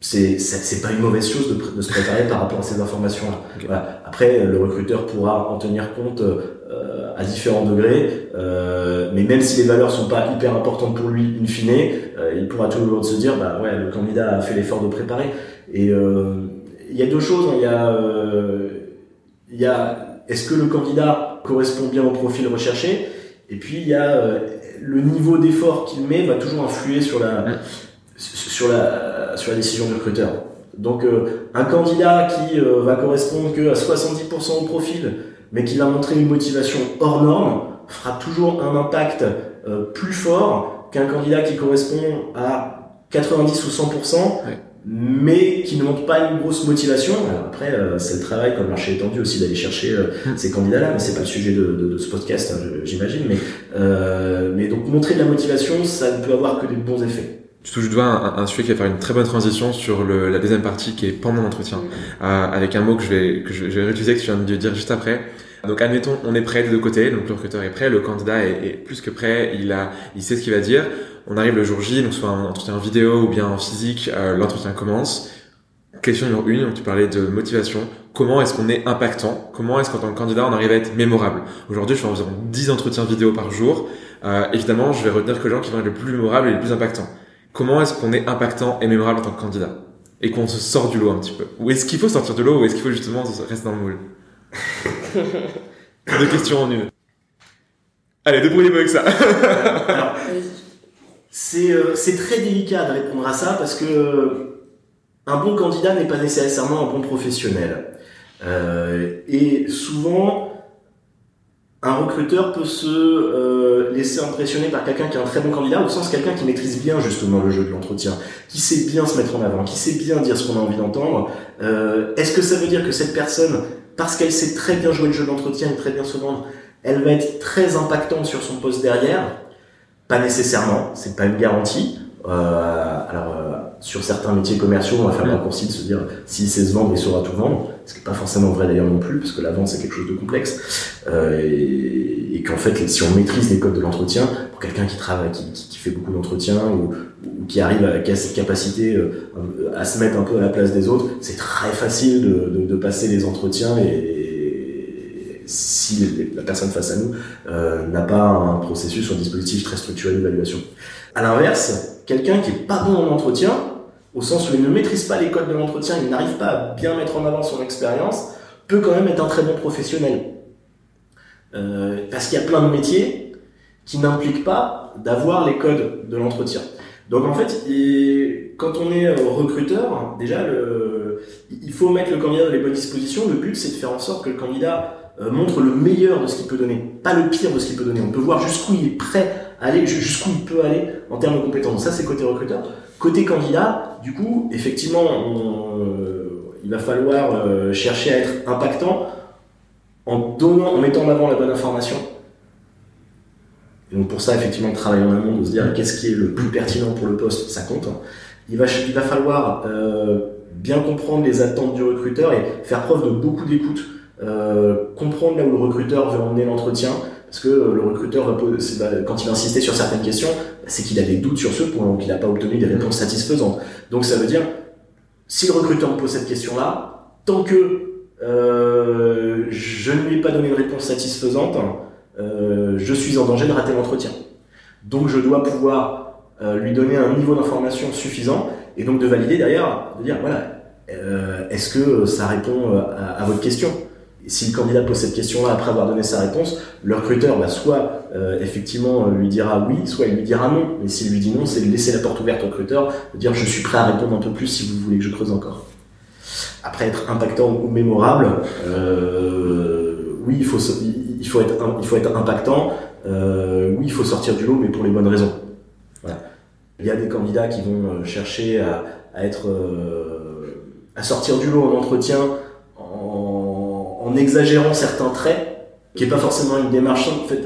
c'est c'est pas une mauvaise chose de, de, se préparer par rapport à ces informations là okay. voilà. après le recruteur pourra en tenir compte euh, à différents degrés euh, mais même si les valeurs sont pas hyper importantes pour lui in fine euh, il pourra toujours se dire bah ouais le candidat a fait l'effort de préparer et il y a deux choses hein. il y a il y a est-ce que le candidat correspond bien au profil recherché? Et puis il y a le niveau d'effort qu'il met va toujours influer sur la sur la, sur la décision du recruteur. Donc euh, un candidat qui euh, va correspondre que à 70% au profil, mais qui va montrer une motivation hors norme, fera toujours un impact euh, plus fort qu'un candidat qui correspond à 90 ou 100%, ouais. Mais qui ne montre pas une grosse motivation. Alors après, c'est le travail, comme le marché est tendu aussi, d'aller chercher ces candidats-là, mais c'est pas le sujet de, de, de ce podcast, hein, j'imagine. Mais, mais donc montrer de la motivation, ça ne peut avoir que des bons effets tu touches du doigt un, un, sujet qui va faire une très bonne transition sur le, la deuxième partie qui est pendant l'entretien, mmh. euh, avec un mot que je vais que je, je vais réutiliser que tu viens de dire juste après. Donc admettons, on est prêt des deux côtés, donc le recruteur est prêt, le candidat est, est plus que prêt, il a, il sait ce qu'il va dire. On arrive le jour J, donc soit un entretien en vidéo ou bien en physique, euh, l'entretien commence. Question numéro une, tu parlais de motivation. Comment est-ce qu'on est impactant? Comment est-ce qu'en tant que candidat, on arrive à être mémorable? Aujourd'hui, je fais environ 10 entretiens vidéo par jour. Euh, évidemment, je vais retenir que les gens qui vont être le plus mémorables et les plus impactants comment est-ce qu'on est impactant et mémorable en tant que candidat? Et qu'on se sort du lot un petit peu Ou est-ce qu'il faut sortir du lot ou est-ce qu'il faut justement rester dans le moule? <laughs> Deux questions en une. Allez, débrouillez-vous avec ça. <laughs> c'est euh, très délicat de répondre à ça parce que euh, un bon candidat n'est pas nécessairement un bon professionnel. Euh, et souvent, un recruteur peut se laisser impressionner par quelqu'un qui est un très bon candidat, au sens quelqu'un qui maîtrise bien justement le jeu de l'entretien, qui sait bien se mettre en avant, qui sait bien dire ce qu'on a envie d'entendre. Est-ce que ça veut dire que cette personne, parce qu'elle sait très bien jouer le jeu de l'entretien et très bien se vendre, elle va être très impactante sur son poste derrière? Pas nécessairement, c'est pas une garantie. Euh, alors euh, sur certains métiers commerciaux, on va faire le raccourci de se dire s'il sait se vendre, il saura tout vendre. Ce qui n'est pas forcément vrai d'ailleurs non plus, parce que la vente c'est quelque chose de complexe. Euh, et, et qu'en fait, si on maîtrise les codes de l'entretien, pour quelqu'un qui travaille, qui, qui, fait beaucoup d'entretien ou, ou, qui arrive à, qui a cette capacité euh, à se mettre un peu à la place des autres, c'est très facile de, de, de, passer les entretiens et, et si la personne face à nous euh, n'a pas un processus ou un dispositif très structuré d'évaluation. À l'inverse, quelqu'un qui est pas bon en entretien, au sens où il ne maîtrise pas les codes de l'entretien, il n'arrive pas à bien mettre en avant son expérience, peut quand même être un très bon professionnel. Euh, parce qu'il y a plein de métiers qui n'impliquent pas d'avoir les codes de l'entretien. Donc en fait, quand on est recruteur, déjà, il faut mettre le candidat dans les bonnes dispositions. Le but, c'est de faire en sorte que le candidat euh, montre le meilleur de ce qu'il peut donner, pas le pire de ce qu'il peut donner. On peut voir jusqu'où il est prêt à aller, jusqu'où il peut aller en termes de compétences. Ça, c'est côté recruteur. Côté candidat, du coup, effectivement, euh, il va falloir euh, chercher à être impactant en donnant, en mettant en avant la bonne information. Et donc pour ça, effectivement, travailler en amont, de se dire qu'est-ce qui est le plus pertinent pour le poste, ça compte. Il va, il va falloir bien comprendre les attentes du recruteur et faire preuve de beaucoup d'écoute, comprendre là où le recruteur veut emmener l'entretien, parce que le recruteur, va poser, quand il va insister sur certaines questions, c'est qu'il a des doutes sur ce point, donc il n'a pas obtenu des réponses satisfaisantes. Donc ça veut dire, si le recruteur me pose cette question-là, tant que euh, je ne lui ai pas donné une réponse satisfaisante, euh, je suis en danger de rater l'entretien. Donc je dois pouvoir lui donner un niveau d'information suffisant, et donc de valider derrière, de dire voilà, est-ce que ça répond à, votre question? Si le candidat pose cette question-là après avoir donné sa réponse, le recruteur, bah, soit effectivement lui dira oui, soit il lui dira non. Mais s'il lui dit non, c'est laisser la porte ouverte au recruteur, de dire je suis prêt à répondre un peu plus si vous voulez que je creuse encore. Après, être impactant ou mémorable, euh, oui, il faut, être, impactant. Euh, oui, il faut sortir du lot, mais pour les bonnes raisons. Il y a des candidats qui vont euh, chercher à, à sortir du lot en entretien en, exagérant certains traits, qui n'est pas forcément une démarche. En fait,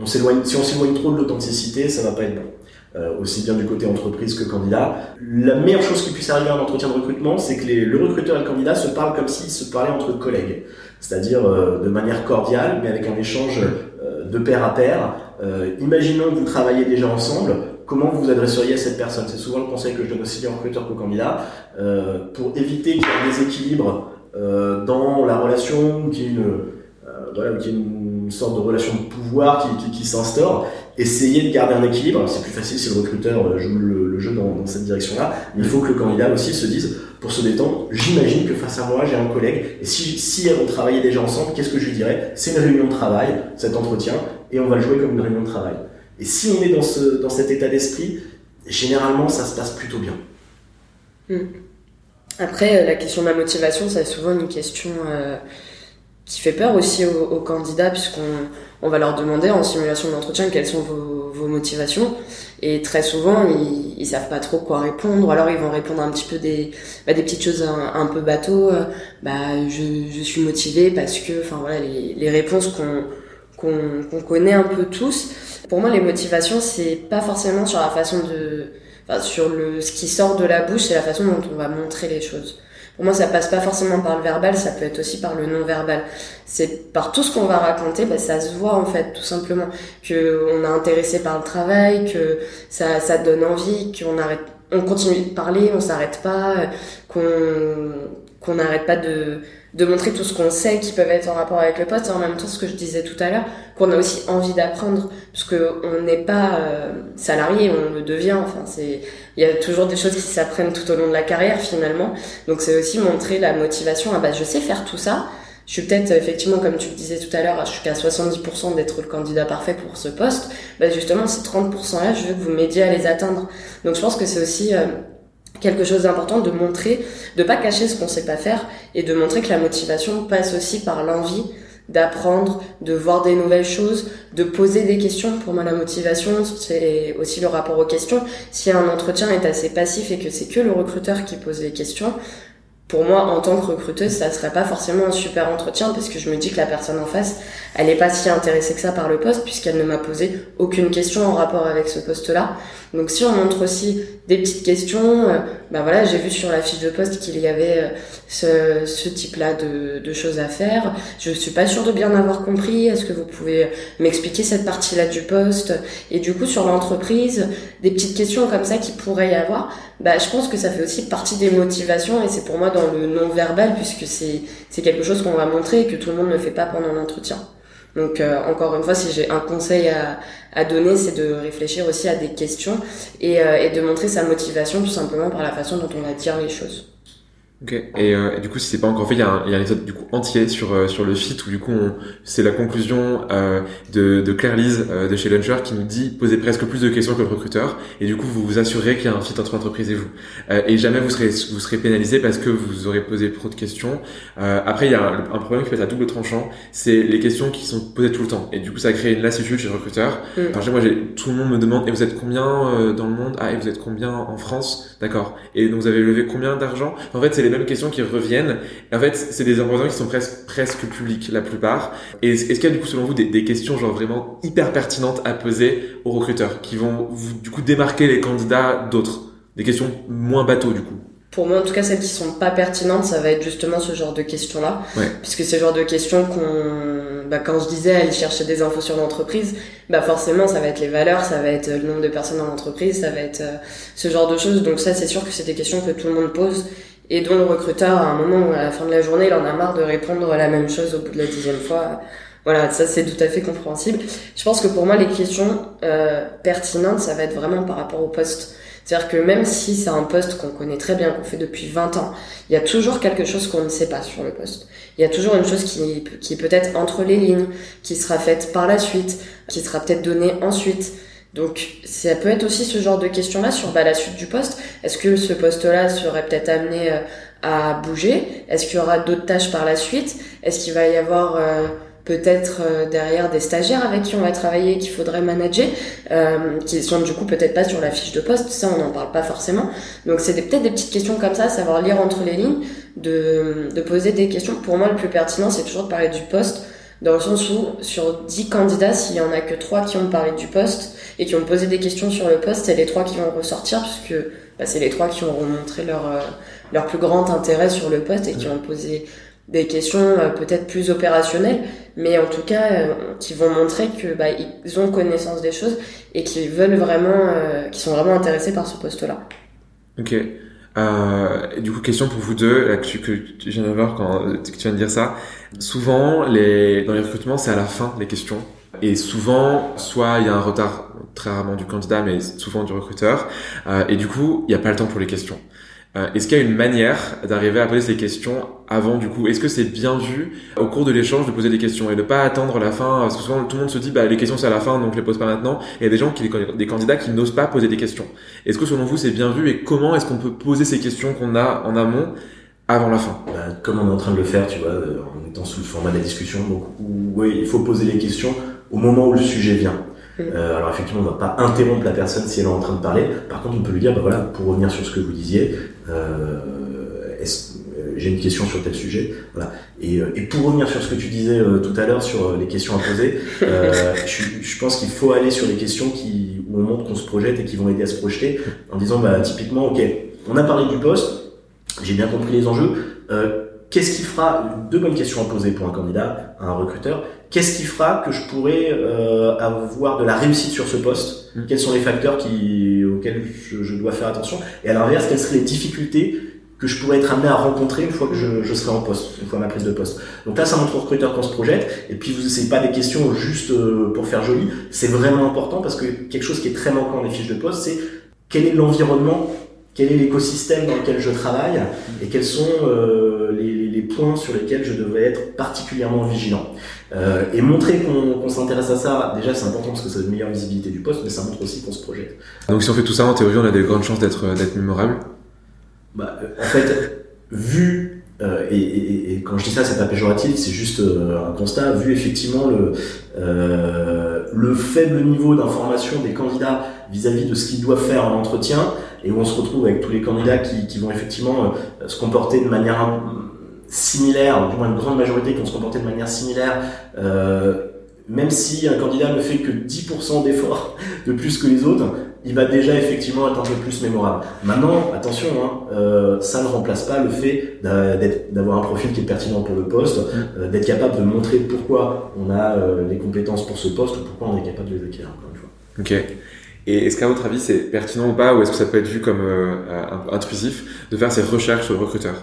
on s'éloigne, si on s'éloigne trop de l'authenticité, ça va pas être bon. Euh, aussi bien du côté entreprise que candidat. La meilleure chose qui puisse arriver à un entretien de recrutement, c'est que le recruteur et le candidat se parlent comme s'ils se parlaient entre collègues, c'est-à-dire euh, de manière cordiale, mais avec un échange euh, de pair à pair. imaginons que vous travaillez déjà ensemble, comment vous vous adresseriez à cette personne? C'est souvent le conseil que je donne aussi bien aux recruteurs qu'aux candidats, pour éviter qu'il y ait un déséquilibre dans la relation, qu'il y ait une, voilà, y ait une sorte de relation de pouvoir qui, qui, qui s'instaure essayer de garder un équilibre. C'est plus facile si le recruteur euh, joue le, jeu dans, cette direction-là. Mais il faut que le candidat aussi se dise, pour se détendre, j'imagine que face à moi, j'ai un collègue. Et si, si on travaillait déjà ensemble, qu'est-ce que je lui dirais? C'est une réunion de travail, cet entretien, et on va le jouer comme une réunion de travail. Et si on est dans, ce, dans cet état d'esprit, généralement, ça se passe plutôt bien. Hmm. Après, euh, la question de la motivation, c'est souvent une question euh, qui fait peur aussi aux candidats, puisqu'on on va leur demander en simulation d'entretien quelles sont vos, vos, motivations. Et très souvent, ils, ils savent pas trop quoi répondre, ou alors ils vont répondre un petit peu des, bah, des petites choses un, peu bateau. Euh, bah, je, je, suis motivé parce que, enfin voilà, les, les réponses qu'on qu'on connaît un peu tous. Pour moi, les motivations, c'est pas forcément sur la façon de, sur le ce qui sort de la bouche, c'est la façon dont on va montrer les choses. Pour moi, ça passe pas forcément par le verbal, ça peut être aussi par le non-verbal. C'est par tout ce qu'on va raconter, bah, ça se voit en fait, tout simplement. Que on est intéressé par le travail, que ça, ça donne envie, qu'on arrête, on continue de parler, on s'arrête pas, qu'on qu'on n'arrête pas de, de montrer tout ce qu'on sait qui peuvent être en rapport avec le poste. Et en même temps ce que je disais tout à l'heure qu'on a aussi envie d'apprendre parce que on n'est pas euh, salarié on le devient. Enfin c'est il y a toujours des choses qui s'apprennent tout au long de la carrière finalement. Donc c'est aussi montrer la motivation. Ah bah je sais faire tout ça. Je suis peut-être effectivement comme tu le disais tout à l'heure je suis qu'à 70% d'être le candidat parfait pour ce poste. Bah justement ces 30% là je veux que vous m'aidiez à les atteindre. Donc je pense que c'est aussi euh, quelque chose d'important de montrer, de pas cacher ce qu'on sait pas faire et de montrer que la motivation passe aussi par l'envie d'apprendre, de voir des nouvelles choses, de poser des questions. Pour moi, la motivation, c'est aussi le rapport aux questions. Si un entretien est assez passif et que c'est que le recruteur qui pose les questions, pour moi, en tant que recruteuse, ça serait pas forcément un super entretien parce que je me dis que la personne en face, elle est pas si intéressée que ça par le poste puisqu'elle ne m'a posé aucune question en rapport avec ce poste-là. Donc si on montre aussi des petites questions, euh, bah voilà, j'ai vu sur la fiche de poste qu'il y avait euh, ce, ce type-là de, de, choses à faire. Je suis pas sûre de bien avoir compris. Est-ce que vous pouvez m'expliquer cette partie-là du poste? Et du coup sur l'entreprise, des petites questions comme ça qui pourraient y avoir. Bah je pense que ça fait aussi partie des motivations et c'est pour moi dans le non verbal puisque c'est c'est quelque chose qu'on va montrer et que tout le monde ne fait pas pendant l'entretien. Donc euh, encore une fois, si j'ai un conseil à, à donner, c'est de réfléchir aussi à des questions et, euh, et de montrer sa motivation tout simplement par la façon dont on va dire les choses. Ok. Et, euh, et, du coup, si c'est pas encore fait, il y a un, il y a un épisode du coup entier sur euh, sur le fit où du coup c'est la conclusion euh, de, de Claire Lise euh, de chez Launcher qui nous dit poser presque plus de questions que le recruteur et du coup vous vous assurez qu'il y a un fit entre entreprise et vous euh, et jamais vous serez vous serez pénalisé parce que vous aurez posé trop de questions. après, il y a un, un, problème qui peut être à double tranchant, c'est les questions qui sont posées tout le temps et du coup ça crée une lassitude chez le recruteur. Mm. Enfin, moi, j'ai tout le monde me demande et vous êtes combien dans le monde? Ah, et vous êtes combien en France? D'accord. Et donc vous avez levé combien d'argent? En fait, c'est les mêmes questions qui reviennent. en fait, c'est des entretiens qui sont presque, presque publics la plupart. Et est-ce qu'il y a du coup, selon vous, des, des, questions genre vraiment hyper pertinentes à poser aux recruteurs qui vont du coup démarquer les candidats d'autres? Des questions moins bateaux du coup pour moi, en tout cas, celles qui sont pas pertinentes, ça va être justement ce genre de questions-là. Puisque c'est le genre de questions qu'on, bah, quand je disais aller chercher des infos sur l'entreprise, bah, forcément, ça va être les valeurs, ça va être le nombre de personnes dans l'entreprise, ça va être euh, ce genre de choses. Donc ça, c'est sûr que c'est des questions que tout le monde pose et dont le recruteur, à un moment, à la fin de la journée, il en a marre de répondre la même chose au bout de la dixième fois. Voilà, ça c'est tout à fait compréhensible. Je pense que pour moi, les questions euh, pertinentes, ça va être vraiment par rapport au poste. C'est-à-dire que même si c'est un poste qu'on connaît très bien, qu'on fait depuis 20 ans, il y a toujours quelque chose qu'on ne sait pas sur le poste. Il y a toujours une chose qui, qui est peut-être entre les lignes, qui sera faite par la suite, qui sera peut-être donnée ensuite. Donc ça peut être aussi ce genre de questions-là sur bah, la suite du poste. Est-ce que ce poste-là serait peut-être amené euh, à bouger? Est-ce qu'il y aura d'autres tâches par la suite? Est-ce qu'il va y avoir... Euh, peut-être euh, derrière des stagiaires avec qui on va travailler qu'il faudrait manager, euh, qui sont du coup peut-être pas sur la fiche de poste, ça on n'en parle pas forcément. Donc c'est peut-être des petites questions comme ça, savoir lire entre les lignes, de, de poser des questions. Pour moi le plus pertinent c'est toujours de parler du poste, dans le sens où sur 10 candidats, s'il y en a que 3 qui ont parlé du poste et qui ont posé des questions sur le poste, c'est les 3 qui vont ressortir puisque bah, c'est les 3 qui ont montré leur, euh, leur plus grand intérêt sur le poste et qui ont posé des questions euh, peut-être plus opérationnelles, mais en tout cas euh, qui vont montrer que bah, ils ont connaissance des choses et qu'ils veulent vraiment, euh, qui sont vraiment intéressés par ce poste-là. Ok. Euh, du coup, question pour vous deux, là, que, tu, que tu viens quand que tu viens de dire ça. Souvent, les, dans les recrutements, c'est à la fin les questions. Et souvent, soit il y a un retard, très rarement du candidat, mais souvent du recruteur. Euh, et du coup, il n'y a pas le temps pour les questions. Euh, est-ce qu'il y a une manière d'arriver à poser ces questions avant du coup? Est-ce que c'est bien vu au cours de l'échange de poser des questions et de pas attendre la fin? Parce que souvent tout le monde se dit bah les questions c'est à la fin donc je les pose pas maintenant. Et il y a des gens qui des candidats qui n'osent pas poser des questions. Est-ce que selon vous c'est bien vu et comment est-ce qu'on peut poser ces questions qu'on a en amont avant la fin? Bah, Comme on est en train de le faire, tu vois, euh, en étant sous le format de la discussion. Donc oui, il faut poser les questions au moment où le sujet vient. Euh, alors effectivement, on va pas interrompre la personne si elle est en train de parler. Par contre, on peut lui dire, bah voilà, pour revenir sur ce que vous disiez, j'ai une question sur tel sujet. Voilà. Et, euh, et, pour revenir sur ce que tu disais tout à l'heure sur les questions à poser, <laughs> je, je, pense qu'il faut aller sur les questions qui, où on montre qu'on se projette et qui vont aider à se projeter, en disant, bah typiquement, ok, on a parlé du poste, j'ai bien compris les enjeux. Qu'est-ce qui fera deux bonnes questions à poser pour un candidat, un recruteur qu'est-ce qui fera que je pourrais euh, avoir de la réussite sur ce poste? Mm. Quels sont les facteurs qui, auxquels je, je, dois faire attention? Et à l'inverse, quelles seraient les difficultés que je pourrais être amené à rencontrer une fois que je, je serai en poste, une fois ma prise de poste? Donc là, ça montre au recruteur qu'on se projette. Et puis, vous c'est pas des questions juste euh, pour faire joli. C'est vraiment important parce que quelque chose qui est très manquant dans les fiches de poste, c'est quel est l'environnement quel est l'écosystème dans lequel je travaille et quels sont euh, les, les, points sur lesquels je devrais être particulièrement vigilant. Euh, et montrer qu'on s'intéresse à ça, déjà c'est important parce que ça donne une meilleure visibilité du poste, mais ça montre aussi qu'on se projette. Donc si on fait tout ça en théorie, on a des grandes chances d'être mémorable? Bah, euh, En fait, vu, euh, et, et, et, quand je dis ça, c'est pas péjoratif, c'est juste euh, un constat, vu effectivement le, euh, le faible niveau d'information des candidats vis-à-vis -vis de ce qu'ils doivent faire en entretien, et où on se retrouve avec tous les candidats qui, qui vont effectivement se comporter de manière similaires, du moins une grande majorité qui vont se comporter de manière similaire, euh, même si un candidat ne fait que 10% d'efforts <laughs> de plus que les autres, il va déjà effectivement être un peu plus mémorable. Maintenant, attention, hein, euh, ça ne remplace pas le fait d'avoir un profil qui est pertinent pour le poste, euh, d'être capable de montrer pourquoi on a euh, les compétences pour ce poste ou pourquoi on est capable de les acquérir, encore une fois. Ok. Et est-ce qu'à votre avis c'est pertinent ou pas, ou est-ce que ça peut être vu comme euh, intrusif de faire ces recherches sur le recruteur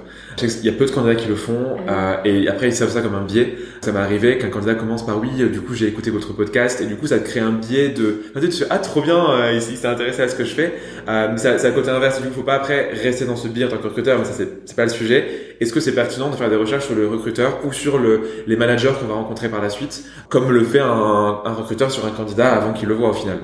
Il y a peu de candidats qui le font, euh, et après ils savent ça comme un biais. Ça m'est arrivé qu'un candidat commence par oui, du coup j'ai écouté votre podcast, et du coup ça te crée un biais de, tu te ah trop bien, euh, il, s'est intéressé à ce que je fais. Euh, mais c'est à côté inverse, du coup faut pas après rester dans ce biais en tant que recruteur, mais ça c'est pas le sujet. Est-ce que c'est pertinent de faire des recherches sur le recruteur ou sur le, les managers qu'on va rencontrer par la suite, comme le fait un, un recruteur sur un candidat avant qu'il le voit au final?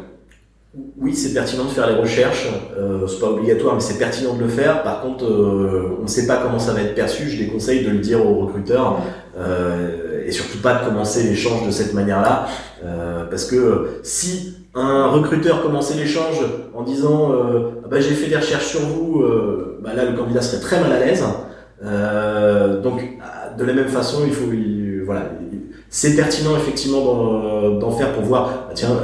Oui, c'est pertinent de faire les recherches. Euh, c'est pas obligatoire, mais c'est pertinent de le faire. Par contre, euh, on ne sait pas comment ça va être perçu. Je déconseille de le dire aux recruteurs euh, et surtout pas de commencer l'échange de cette manière-là, euh, parce que si un recruteur commençait l'échange en disant ah bah, j'ai fait des recherches sur vous, bah, là le candidat serait très mal à l'aise. donc de la même façon, il faut voilà, c'est pertinent effectivement d'en faire pour voir ah, tiens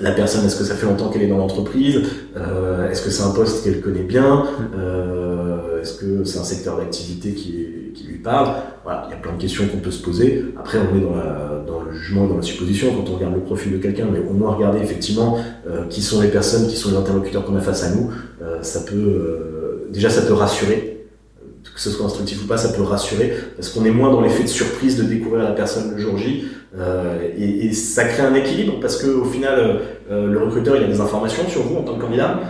la personne, est-ce que ça fait longtemps qu'elle est dans l'entreprise euh, Est-ce que c'est un poste qu'elle connaît bien euh, Est-ce que c'est un secteur d'activité qui, lui parle Voilà, il y a plein de questions qu'on peut se poser. Après, on est dans, le jugement, dans la supposition quand on regarde le profil de quelqu'un, mais au moins regarder effectivement euh, qui sont les personnes, qui sont les interlocuteurs qu'on a face à nous. Ça peut déjà ça peut rassurer que ce soit instructif ou pas, ça peut rassurer parce qu'on est moins dans l'effet de surprise de découvrir la personne le jour J et, et, ça crée un équilibre parce que au final le recruteur il a des informations sur vous en tant que candidat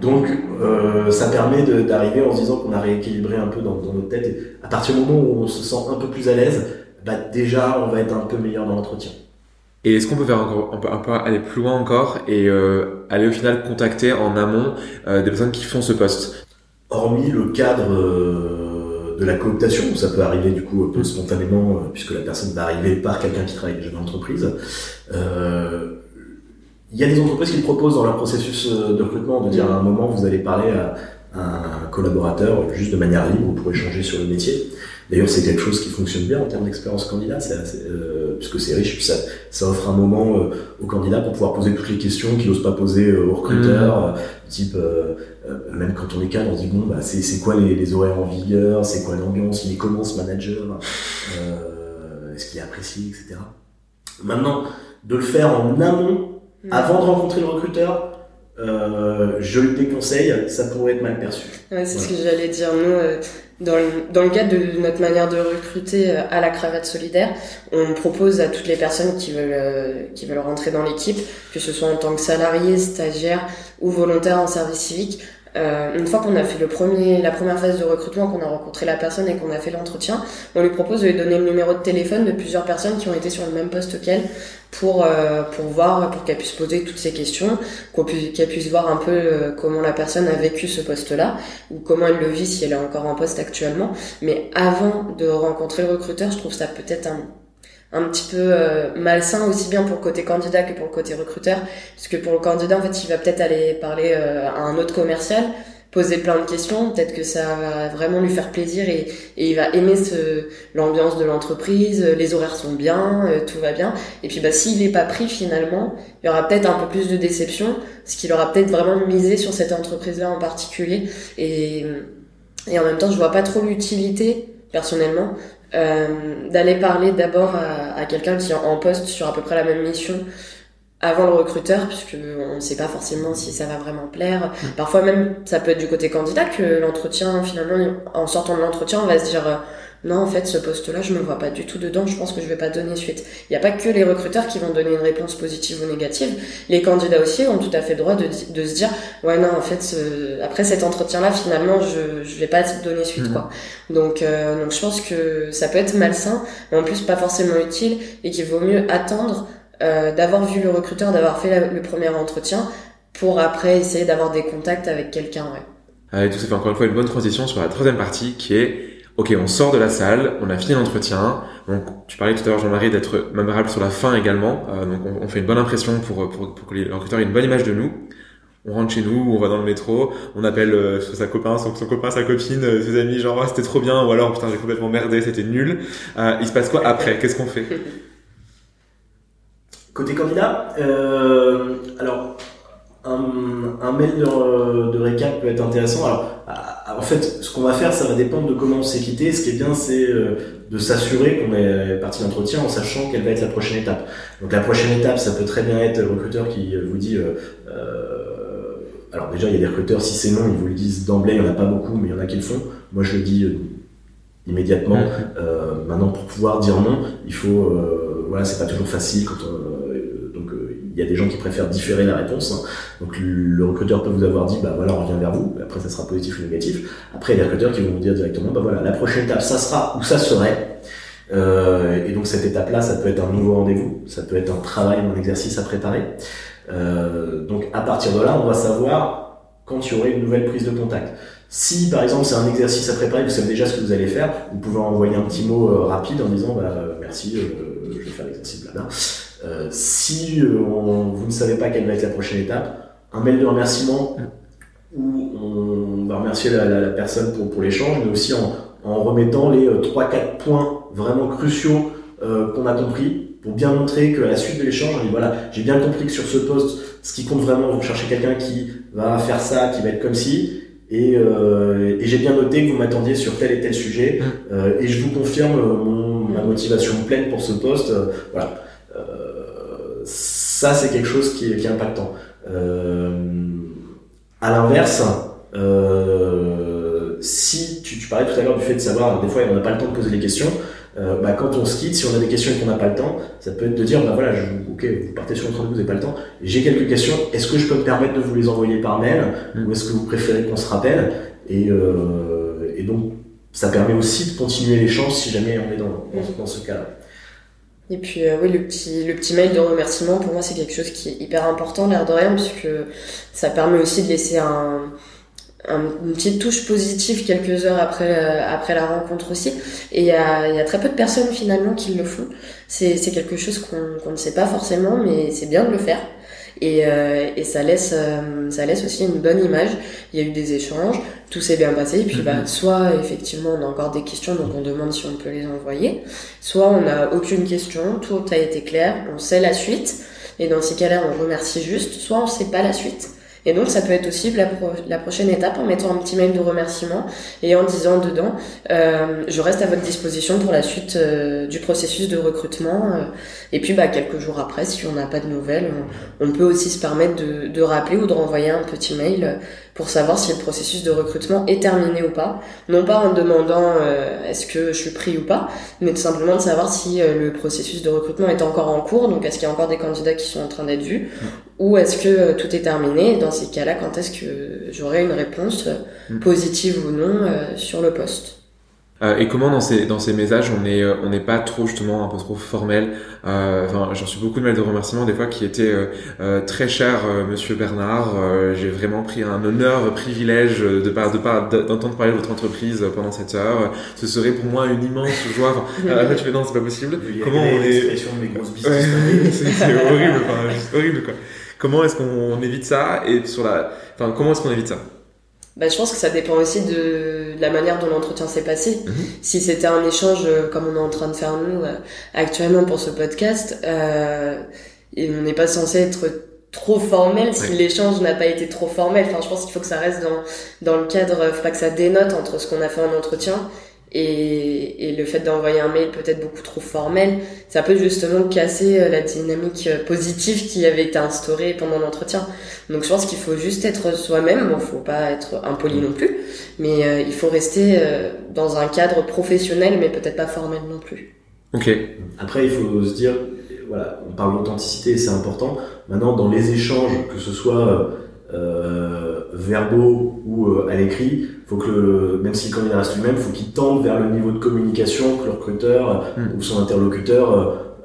donc, euh, ça permet d'arriver en se disant qu'on a rééquilibré un peu dans, dans, notre tête. Et à partir du moment où on se sent un peu plus à l'aise, bah déjà, on va être un peu meilleur dans l'entretien. Et est-ce qu'on peut faire encore, on peut, aller plus loin encore et euh, aller au final contacter en amont euh, des personnes qui font ce poste? Hormis le cadre euh, de la cooptation, ça peut arriver du coup un peu spontanément, euh, puisque la personne va arriver par quelqu'un qui travaille déjà dans l'entreprise. Euh, il y a des entreprises qui proposent dans leur processus euh, de recrutement de dire à un moment vous allez parler à, un collaborateur juste de manière libre pour échanger sur le métier. D'ailleurs, c'est quelque chose qui fonctionne bien en termes d'expérience candidat, euh, puisque c'est riche, puis ça, ça offre un moment euh, au candidat pour pouvoir poser toutes les questions qu'il n'ose pas poser aux recruteurs, mmh. type, même quand on est cadre, on se dit, bon, bah, c'est quoi les, les, horaires en vigueur, c'est quoi l'ambiance, il est comment ce manager, est-ce qu'il est apprécié, etc. Maintenant, de le faire en amont, Mm. Avant de rencontrer le recruteur, euh, je le déconseille, ça pourrait être mal perçu. Ouais, c'est ce que j'allais dire. Nous, euh, dans, le, dans le cadre de notre manière de recruter euh, à la cravate solidaire, on propose à toutes les personnes qui veulent, qui veulent rentrer dans l'équipe, que ce soit en tant que salarié, stagiaire ou volontaire en service civique, euh, une fois qu'on a fait le premier, la première phase de recrutement, qu'on a rencontré la personne et qu'on a fait l'entretien, on lui propose de lui donner le numéro de téléphone de plusieurs personnes qui ont été sur le même poste qu'elle pour euh, pour voir, pour qu'elle puisse poser toutes ces questions, qu'elle puisse voir un peu euh, comment la personne a vécu ce poste-là ou comment elle le vit si elle est encore en poste actuellement. Mais avant de rencontrer le recruteur, je trouve ça peut-être un un petit peu euh, malsain aussi bien pour le côté candidat que pour le côté recruteur. Parce que pour le candidat en fait il va peut-être aller parler euh, à un autre commercial poser plein de questions. Peut-être que ça va vraiment lui faire plaisir et, et il va aimer ce l'ambiance de l'entreprise. Les horaires sont bien euh, tout va bien. Et puis bah s'il est pas pris finalement il y aura peut-être un peu plus de déception parce qu'il aura peut-être vraiment misé sur cette entreprise là en particulier. Et et en même temps je vois pas trop l'utilité personnellement d'aller parler d'abord à, quelqu'un qui est en poste sur à peu près la même mission avant le recruteur, puisque on ne sait pas forcément si ça va vraiment plaire. Mm. Parfois même, ça peut être du côté candidat que l'entretien, finalement, en sortant de l'entretien, on va se dire euh, non, en fait, ce poste-là, je me vois pas du tout dedans, je pense que je vais pas donner suite. Il n'y a pas que les recruteurs qui vont donner une réponse positive ou négative. Les candidats aussi ont tout à fait le droit de, de se dire, ouais, non, en fait, après cet entretien-là, finalement, je, je vais pas donner suite, mhm. quoi. Donc, euh, donc, je pense que ça peut être malsain, mais en plus pas forcément utile et qu'il vaut mieux attendre euh, d'avoir vu le recruteur, d'avoir fait le premier entretien pour après essayer d'avoir des contacts avec quelqu'un, ouais. Allez, tout ça fait encore une fois une bonne transition sur la troisième partie qui est ok, on sort de la salle, on a fini l'entretien. Donc, tu parlais tout à l'heure, Jean-Marie, d'être mémorable sur la fin également. Euh, donc, on, fait une bonne impression pour, pour, pour que les recruteurs aient une bonne image de nous. On rentre chez nous, on va dans le métro, on appelle euh, sa copain, son, son, copain, sa copine, euh, ses amis, genre oh, c'était trop bien, ou alors putain j'ai complètement merdé, c'était nul. Il se passe quoi après? Qu'est-ce qu'on fait? <laughs> Côté candidat, euh, alors un, un mail de, de, récap peut être intéressant. Alors, en fait, ce qu'on va faire, ça va dépendre de comment on s'est quitté. Ce qui est bien, c'est euh, de s'assurer qu'on est parti d'entretien en sachant quelle va être la prochaine étape. Donc, la prochaine étape, ça peut très bien être le recruteur qui vous dit. Euh, euh, alors déjà, il y a des recruteurs, si c'est non, ils vous le disent d'emblée, il n'y en a pas beaucoup, mais il y en a qui le font. Moi, je le dis immédiatement. Maintenant, pour pouvoir dire non, il faut, voilà, c'est pas toujours facile quand on, il y a des gens qui préfèrent différer la réponse. Donc le recruteur peut vous avoir dit, bah voilà, on revient vers vous. Après, ça sera positif ou négatif. Après, il y a des recruteurs qui vont vous dire directement, bah voilà, la prochaine étape, ça sera ou ça serait. Euh, et donc cette étape-là, ça peut être un nouveau rendez-vous, ça peut être un travail, un exercice à préparer. Euh, donc à partir de là, on va savoir quand il y aurait une nouvelle prise de contact. Si par exemple c'est un exercice à préparer, vous savez déjà ce que vous allez faire, vous pouvez envoyer un petit mot euh, rapide en disant bah, merci, je vais faire l'exercice là-bas. Euh, si euh, vous ne savez pas quelle va être la prochaine étape, un mail de remerciement où on va remercier la, la, personne pour, pour l'échange, mais aussi en, en remettant les 3-4 euh, points vraiment cruciaux euh, qu'on a compris pour bien montrer qu'à la suite de l'échange, on dit voilà, j'ai bien compris que sur ce poste, ce qui compte vraiment, vous cherchez quelqu'un qui va faire ça, qui va être comme ci, et, euh, et j'ai bien noté que vous m'attendiez sur tel et tel sujet, euh, et je vous confirme mon, ma motivation pleine pour ce poste. voilà ça, c'est quelque chose qui est, qui est impactant. Euh, à l'inverse, euh, si tu, tu parlais tout à l'heure du fait de savoir, des fois on n'a pas le temps de poser les questions, euh, bah, quand on se quitte, si on a des questions et qu'on n'a pas le temps, ça peut être de dire, bah voilà, je, ok, vous partez sur votre vous n'avez pas le temps, j'ai quelques questions, est-ce que je peux me permettre de vous les envoyer par mail, mm. ou est-ce que vous préférez qu'on se rappelle? Et, euh, et donc, ça permet aussi de continuer l'échange si jamais on est dans, dans, ce cas-là. Et puis euh, oui, le petit, le petit mail de remerciement, pour moi, c'est quelque chose qui est hyper important, l'air de rien, puisque ça permet aussi de laisser un, une petite touche positive quelques heures après après la rencontre aussi. Et il y a, y a, très peu de personnes finalement qui le font. C'est quelque chose qu'on ne sait pas forcément mais c'est bien de le faire et, euh, et ça laisse euh, ça laisse aussi une bonne image. Il y a eu des échanges tout s'est bien passé. Et puis bah mm-hmm. soit effectivement on a encore des questions donc on demande si on peut les envoyer. Soit on n'a aucune question tout a été clair on sait la suite. Et dans ces cas-là on remercie juste. Soit on sait pas la suite et donc ça peut être aussi la, la, prochaine étape en mettant un petit mail de remerciement et en disant dedans euh, je reste à votre disposition pour la suite euh, du processus de recrutement. Euh. et puis bah, quelques jours après, si on n'a pas de nouvelles, on, peut aussi se permettre de, de, rappeler ou de renvoyer un petit mail pour savoir si le processus de recrutement est terminé ou pas. Non pas en demandant euh, est-ce que je suis pris ou pas, mais tout simplement de savoir si le processus de recrutement est encore en cours, donc est-ce qu'il y a encore des candidats qui sont en train d'être vus, ou est-ce que tout est terminé dans ces cas-là, quand est-ce que j'aurai une réponse mm. positive ou non euh, sur le poste euh, et comment dans ces dans ces messages on est euh, on n'est pas trop justement un peu trop formel. Euh, enfin, j'en suis beaucoup de mails de remerciements des fois qui étaient très cher Monsieur Bernard. J'ai vraiment pris un honneur, privilège de par de par d'entendre parler de votre entreprise pendant cette heure. Ce serait pour moi une immense joie. Enfin, après tu fais non c'est pas possible. comment on est de mes grosses <laughs> c'est horrible, enfin, horrible quoi. Comment est-ce qu'on évite ça et sur la, enfin, comment est-ce qu'on évite ça? Bah, je pense que ça dépend aussi de la manière dont l'entretien s'est passé. Mhm. Si c'était un échange euh, comme on est en train de faire nous euh, actuellement pour ce podcast, euh, et on n'est pas censé être trop formel si l'échange n'a pas été trop formel. Enfin, je pense qu'il faut que ça reste dans, dans le cadre, faut pas que ça dénote entre ce qu'on a fait en entretien et, et le fait d'envoyer un mail peut-être beaucoup trop formel, ça peut justement casser euh, la dynamique euh, positive qui avait été instaurée pendant l'entretien. Donc je pense qu'il faut juste être soi-même, bon, faut pas être impoli non plus, mais euh, il faut rester dans un cadre professionnel, mais peut-être pas formel non plus. Ok. Après, il faut se dire, voilà, on parle d'authenticité, c'est important. Maintenant, dans les échanges, que ce soit euh, verbaux ou euh, à l'écrit, faut que le, même si le candidat reste lui-même, faut qu'il tende vers le niveau de communication que le recruteur hmm. ou son interlocuteur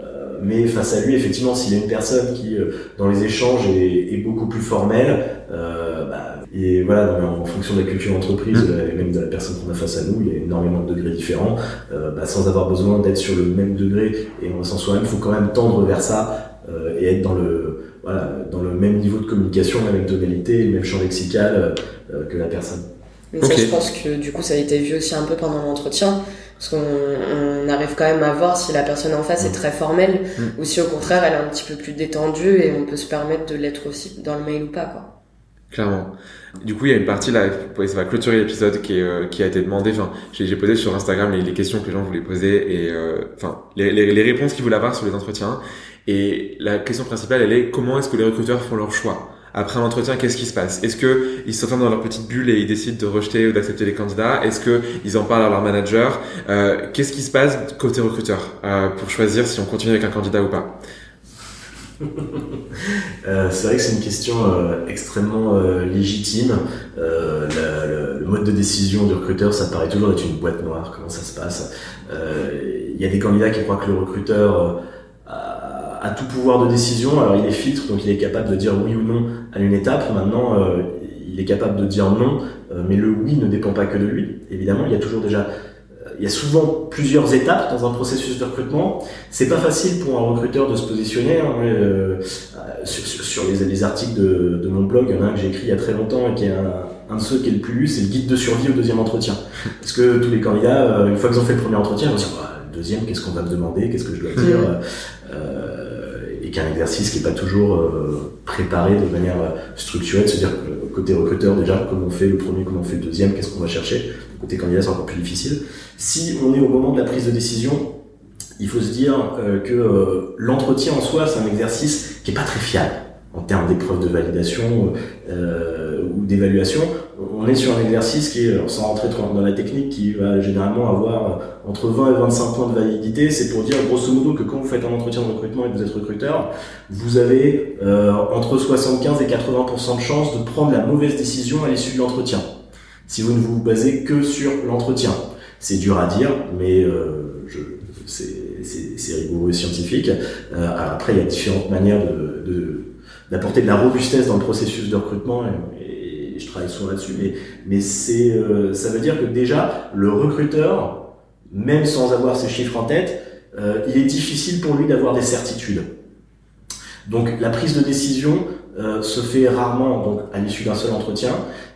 euh, met face à lui. Effectivement, s'il y a une personne qui, dans les échanges, est, est beaucoup plus formelle, bah, et voilà, en fonction de la culture d'entreprise hmm. et même de la personne qu'on a face à nous, il y a énormément de degrés différents. Bah, sans avoir besoin d'être sur le même degré et en sens soi-même, faut quand même tendre vers ça et être dans le voilà, dans le même niveau de communication, même tonalité, le même champ lexical euh, que la personne. Mais ça, je pense que du coup, ça a été vu aussi un peu pendant l'entretien, parce qu'on arrive quand même à voir si la personne en face est mm. très formelle, mm. ou si au contraire elle est un petit peu plus détendue et on peut se permettre de l'être aussi dans le mail ou pas, quoi. Clairement. Du coup, il y a une partie là, ça va clôturer l'épisode qui, euh, qui a été demandé. Enfin, j'ai posé sur Instagram les, les, questions que les gens voulaient poser et euh, enfin les, les, les réponses qu'ils voulaient avoir sur les entretiens. Et la question principale, elle est comment est-ce que les recruteurs font leur choix? Après un entretien, qu'est-ce qui se passe? Est-ce que ils s'enferment dans leur petite bulle et ils décident de rejeter ou d'accepter les candidats? Est-ce que ils en parlent à leur manager? Euh, Qu'est-ce qui se passe côté recruteur euh, pour choisir si on continue avec un candidat ou pas? <laughs> Euh, c'est vrai que c'est une question euh, extrêmement euh, légitime. Euh, le, le, mode de décision du recruteur, ça paraît toujours être une boîte noire. Comment ça se passe? Il y a des candidats qui croient que le recruteur a tout pouvoir de décision. Alors il est filtre, donc il est capable de dire oui ou non à une étape. Maintenant, euh, il est capable de dire non, euh, mais le oui ne dépend pas que de lui. Évidemment, il y a toujours déjà, euh, il y a souvent plusieurs étapes dans un processus de recrutement. C'est pas facile pour un recruteur de se positionner. Hein, sur, sur les, les, articles de, de, mon blog, il y en a un que j'ai écrit il y a très longtemps et qui est un, un de ceux qui est le plus lu, c'est le guide de survie au deuxième entretien. Parce que tous les candidats, une fois qu'ils ont fait le premier entretien, ils vont se dire, le deuxième, qu'est-ce qu'on va me demander, qu'est-ce que je dois dire? Euh, un exercice qui n'est pas toujours euh, préparé de manière euh, structurée, de se dire côté recruteur déjà, comment on fait le premier, comment on fait le deuxième, qu'est-ce qu'on va chercher. Côté candidat, c'est encore plus difficile. Si on est au moment de la prise de décision, il faut se dire euh, que l'entretien en soi, c'est un exercice qui est pas très fiable en termes d'épreuves de validation, ou d'évaluation, on est sur un exercice qui sans rentrer trop dans la technique, qui va généralement avoir entre 20 et 25 points de validité. C'est pour dire grosso modo que quand vous faites un entretien de recrutement et que vous êtes recruteur, vous avez entre 75 et 80% de chances de prendre la mauvaise décision à l'issue de l'entretien. Si vous ne vous basez que sur l'entretien. C'est dur à dire, mais euh, c'est rigoureux et scientifique. Euh, après, il y a différentes manières d'apporter de, la robustesse dans le processus de recrutement je travaille souvent là-dessus. Mais, mais c'est, euh, ça veut dire que déjà, le recruteur, même sans avoir ces chiffres en tête, euh, il est difficile pour lui d'avoir des certitudes. Donc la prise de décision euh, se fait rarement donc à l'issue d'un seul entretien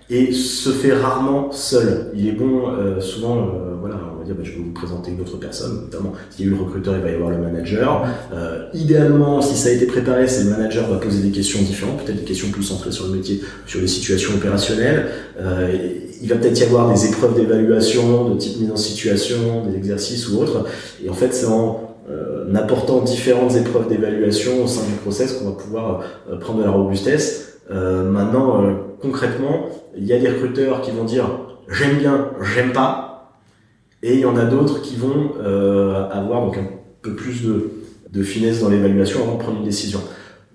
et se fait rarement seul. Il est bon, euh, souvent, euh, voilà, on va dire, bah, je vais vous présenter une autre personne, notamment s'il y a eu le recruteur, il va y avoir le manager. Euh, idéalement, si ça a été préparé, c'est le manager va poser des questions différentes, peut-être des questions plus centrées sur le métier, sur les situations opérationnelles. Euh, il va peut-être y avoir des épreuves d'évaluation, de type mise en situation, des exercices ou autres. Et en fait, c'est en euh, apportant différentes épreuves d'évaluation au sein du process qu'on va pouvoir prendre de la robustesse. maintenant, concrètement, il y a des recruteurs qui vont dire j'aime bien, j'aime pas, et il y en a d'autres qui vont euh, avoir donc un peu plus de, de finesse dans l'évaluation avant de prendre une décision.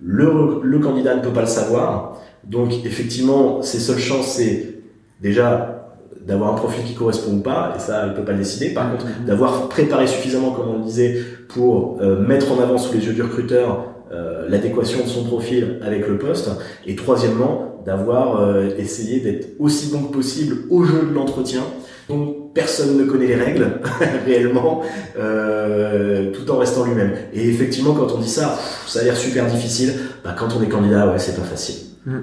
Le, le, candidat ne peut pas le savoir, donc effectivement, ses seules chances, c'est déjà d'avoir un profil qui correspond ou pas, et ça, il peut pas le décider. Par contre, mm-hmm. d'avoir préparé suffisamment, comme on le disait, pour euh, mettre en avant sous les yeux du recruteur euh, l'adéquation de son profil avec le poste. Et troisièmement, d'avoir euh, essayé d'être aussi bon que possible au jeu de l'entretien. Donc personne ne connaît les règles <laughs> réellement, euh, tout en restant lui-même. Et effectivement, quand on dit ça, ça a l'air super difficile. Bah, quand on est candidat, ouais, c'est pas facile. Mm.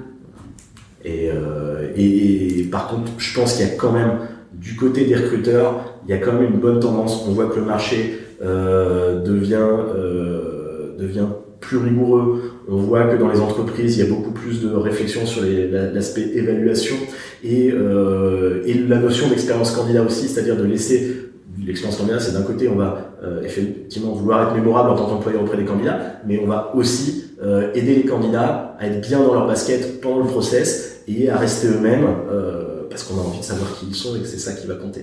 Et, euh, et, et, par contre, je pense qu'il y a quand même du côté des recruteurs, il y a quand même une bonne tendance. On voit que le marché euh, devient euh, devient plus rigoureux. On voit que dans les entreprises, il y a beaucoup plus de réflexion sur l'aspect évaluation et, euh, et la notion d'expérience candidat aussi, c'est-à-dire de laisser l'expérience candidat, c'est d'un côté, on va euh, effectivement vouloir être mémorable en tant qu'employeur auprès des candidats, mais on va aussi euh, aider les candidats à être bien dans leur basket pendant le process et à rester eux-mêmes parce qu'on a envie de savoir qui ils sont et que c'est ça qui va compter.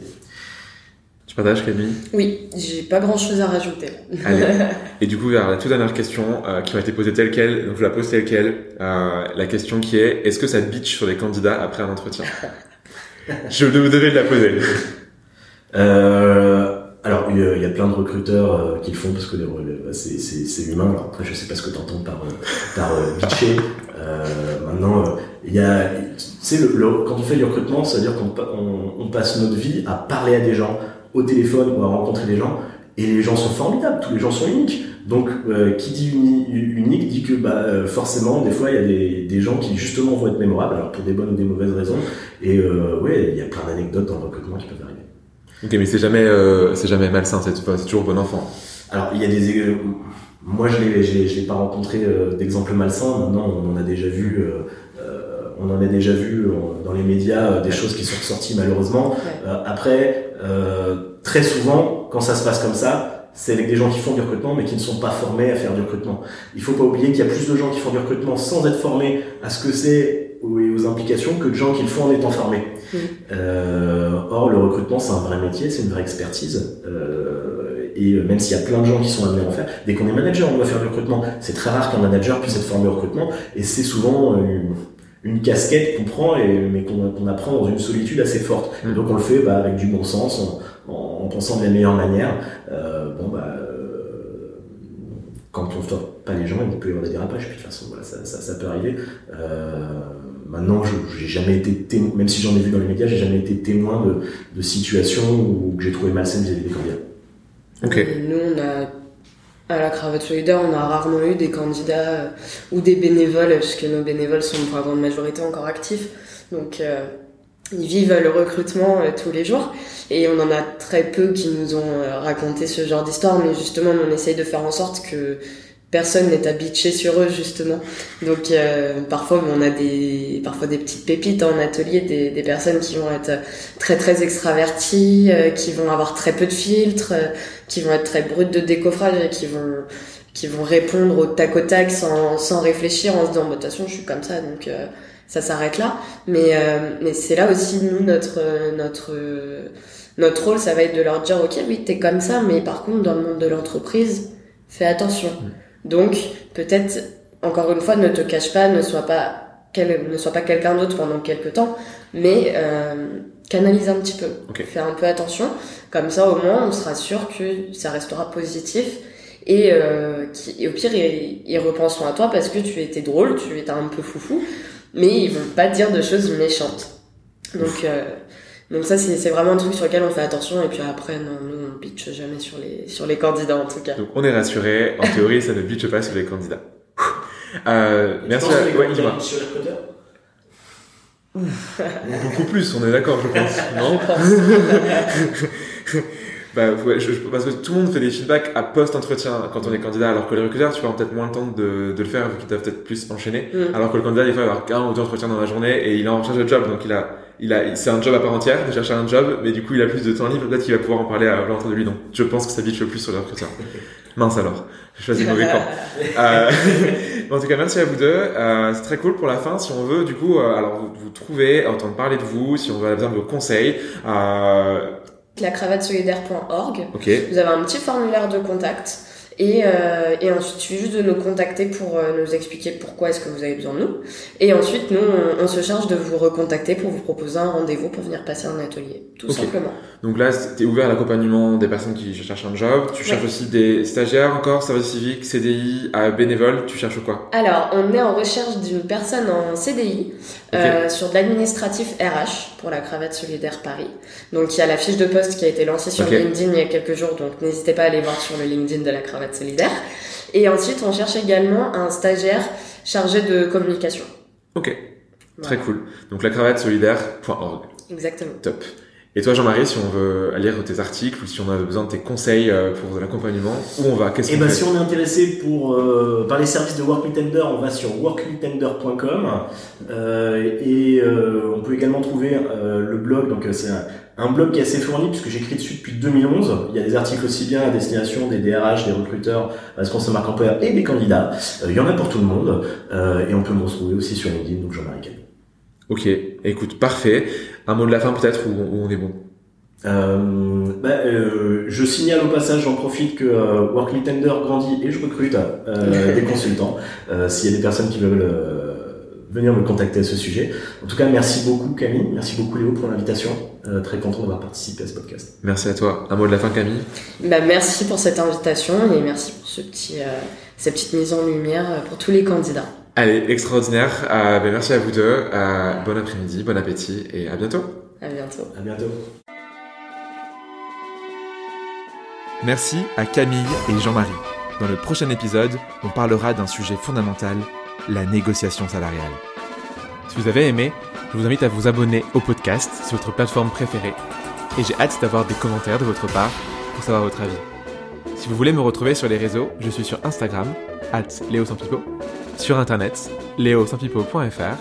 Tu partages, Camille? Oui, j'ai pas grand chose à rajouter. Allez. <laughs> Et du coup, la toute dernière question euh, qui m'a été posée telle quelle, donc je la pose telle quelle. Euh, la question qui est est-ce que ça bitch sur les candidats après un entretien? <laughs> Je vous devais la poser. Euh, alors, il y, a plein de recruteurs euh, qui le font parce que c'est humain. Alors, après, je sais pas ce que tu entends par, par bitcher. maintenant, il y a, tu sais, le, quand on fait du recrutement, c'est-à-dire qu'on on, passe notre vie à parler à des gens, au téléphone ou à rencontrer des gens. Et les gens sont formidables, tous les gens sont uniques. Donc, euh, qui dit unique dit que bah, euh, forcément, des fois, il y a des, des, gens qui justement vont être mémorables, alors pour des bonnes ou des mauvaises raisons. Et euh, ouais, il y a plein d'anecdotes dans le recrutement qui peuvent arriver. Ok, mais c'est jamais, euh, c'est jamais malsain, c'est, c'est toujours bon enfant. Alors, il y a des. Moi, je l'ai, je l'ai pas rencontré d'exemple malsain. Maintenant, on en a déjà vu. on en a déjà vu dans les médias des choses qui sont ressorties malheureusement. après, euh, très souvent, quand ça se passe comme ça, c'est avec des gens qui font du recrutement mais qui ne sont pas formés à faire du recrutement. Il faut pas oublier qu'il y a plus de gens qui font du recrutement sans être formés à ce que c'est et aux implications que de gens qui le font en étant formés. Euh, or, le recrutement, c'est un vrai métier, c'est une vraie expertise. Euh, et même s'il y a plein de gens qui sont amenés à en faire, dès qu'on est manager, on doit faire du recrutement. C'est très rare qu'un manager puisse être formé au recrutement, et c'est souvent euh, une casquette qu'on prend et mais qu'on apprend dans une solitude assez forte. Mm. donc on le fait bah, avec du bon sens, en, en, pensant de la meilleure manière. Euh, bon bah euh, quand on ne pas les gens, il peut y avoir des dérapages. Puis de toute façon, voilà, ça, ça, ça peut arriver. Euh, maintenant, j'ai jamais été témoin, même si j'en ai vu dans les médias, j'ai jamais été témoin de, de situations où que j'ai trouvé malsaines vis-à-vis des candidats. Ok. Nous, on a à la cravate solidaire, on a rarement eu des candidats euh, ou des bénévoles, puisque nos bénévoles sont pour la grande majorité encore actifs. Donc, euh, ils vivent le recrutement euh, tous les jours. Et on en a très peu qui nous ont raconté ce genre d'histoire, mais justement, on essaye de faire en sorte que personne n'est à sur eux justement. Donc euh, parfois on a des parfois des petites pépites en atelier, des, des personnes qui vont être très très extraverties, euh, qui vont avoir très peu de filtres, euh, qui vont être très brutes de décoffrage et qui vont qui vont répondre au tac au tac sans, sans réfléchir en se disant bah, de toute façon je suis comme ça donc ça s'arrête là. Mais, euh, mais c'est là aussi, nous, notre, notre, notre rôle, ça va être de leur dire, ok, oui, t'es comme ça, mais par contre, dans le monde de l'entreprise, fais attention. Donc, peut-être, encore une fois, ne te cache pas, ne sois pas, quel, ne sois pas quelqu'un d'autre pendant quelques temps, mais euh, canalise un petit peu. Fais un peu attention. Comme ça, au moins, on sera sûr que ça restera positif. Et, euh, qui, et au pire, ils, ils repenseront à toi parce que tu étais drôle, tu étais un peu foufou mais ils vont pas dire de choses méchantes. Donc, euh, donc ça, c'est vraiment un truc sur lequel on fait attention. Et puis après, non, nous, on pitch jamais sur les, sur les candidats, en tout cas. Donc on est rassuré. En théorie, ça ne pitch pas sur les candidats. <laughs> Euh, merci à ouais, sur les recruteurs Beaucoup plus, on est d'accord, je pense. <laughs> Non <laughs> Bah, ouais, je, parce que tout le monde fait des feedbacks à post-entretien quand on est candidat, alors que les recruteurs, tu vas peut-être moins le temps de, de le faire vu qu'ils doivent peut-être plus enchaîner. Mm. Alors que le candidat, il va avoir qu'un ou deux entretiens dans la journée et il est en charge de job, donc il a, il a, c'est un job à part entière de chercher un job, mais du coup, il a plus de temps libre, peut-être qu'il va pouvoir en parler à l'entrée de lui. Donc, je pense que ça bitch le plus sur les recruteurs. <laughs> Mince alors, j'ai choisi le mauvais camp. <laughs> euh, <laughs> en tout cas, merci à vous deux. Euh, c'est très cool pour la fin. Si on veut, du coup, euh, alors vous, vous trouvez, entendre parler de vous, si on veut avoir besoin de vos conseils, euh, la cravate solidaire.org. Vous avez un petit formulaire de contact. Et, euh, et ensuite, il suffit juste de nous contacter pour euh, nous expliquer pourquoi est-ce que vous avez besoin de nous. Et ensuite, nous, on, se charge de vous recontacter pour vous proposer un rendez-vous pour venir passer un atelier, tout simplement. Donc là, tu es ouvert à l'accompagnement des personnes qui cherchent un job. Tu cherches aussi des stagiaires encore, service civique, CDI, à bénévole. Tu cherches quoi? Alors, on est en recherche d'une personne en CDI euh, sur de l'administratif RH pour la cravate solidaire Paris. Donc, il y a la fiche de poste qui a été lancée sur LinkedIn il y a quelques jours. Donc, n'hésitez pas à aller voir sur le LinkedIn de la cravate solidaire. Et ensuite, on cherche également un stagiaire chargé de communication. Ok, très cool. Donc la cravate solidaire.org. Exactement. Top. Et toi, Jean-Marie, si on veut lire tes articles ou si on a besoin de tes conseils euh, pour de l'accompagnement, où on va? Qu'est-ce eh ben, Si on est intéressé pour, euh, par les services de WorkMeTender, on va sur workmetender.com euh, et euh, on peut également trouver le blog. Donc c'est un, un, blog qui est assez fourni puisque j'écris dessus depuis 2011. Il y a des articles aussi bien à destination des DRH, des recruteurs, responsables marque employeur et des candidats. il y en a pour tout le monde et on peut me retrouver aussi sur LinkedIn. Donc Jean-Marie Ok, écoute, parfait. Un mot de la fin peut-être ou, on est bon euh, bah, euh, je signale au passage, j'en profite que euh, Workly Tender grandit et je recrute euh, des <laughs> consultants. Euh, s'il y a des personnes qui veulent euh, venir me contacter à ce sujet. En tout cas, merci beaucoup Camille, merci beaucoup Léo pour l'invitation. très content d'avoir participé à ce podcast. Merci à toi. Un mot de la fin Camille bah, Merci pour cette invitation et merci pour ce petit, cette petite mise en lumière pour tous les candidats. Allez, extraordinaire. Euh, ben merci à vous deux. Euh, bon après-midi, bon appétit et à bientôt. À bientôt. À bientôt. Merci à Camille et Jean-Marie. Dans le prochain épisode, on parlera d'un sujet fondamental, la négociation salariale. Si vous avez aimé, je vous invite à vous abonner au podcast sur votre plateforme préférée. Et j'ai hâte d'avoir des commentaires de votre part pour savoir votre avis. Si vous voulez me retrouver sur les réseaux, je suis sur Instagram, at Léo sur internet, leosanpipo.fr,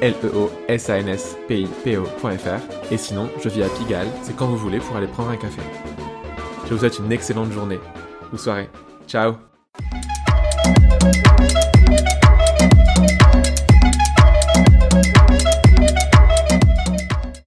L-E-O-S-A-N-S-P-I-P-O.fr, et sinon, je vis à Pigalle, c'est quand vous voulez pour aller prendre un café. Je vous souhaite une excellente journée ou soirée. Ciao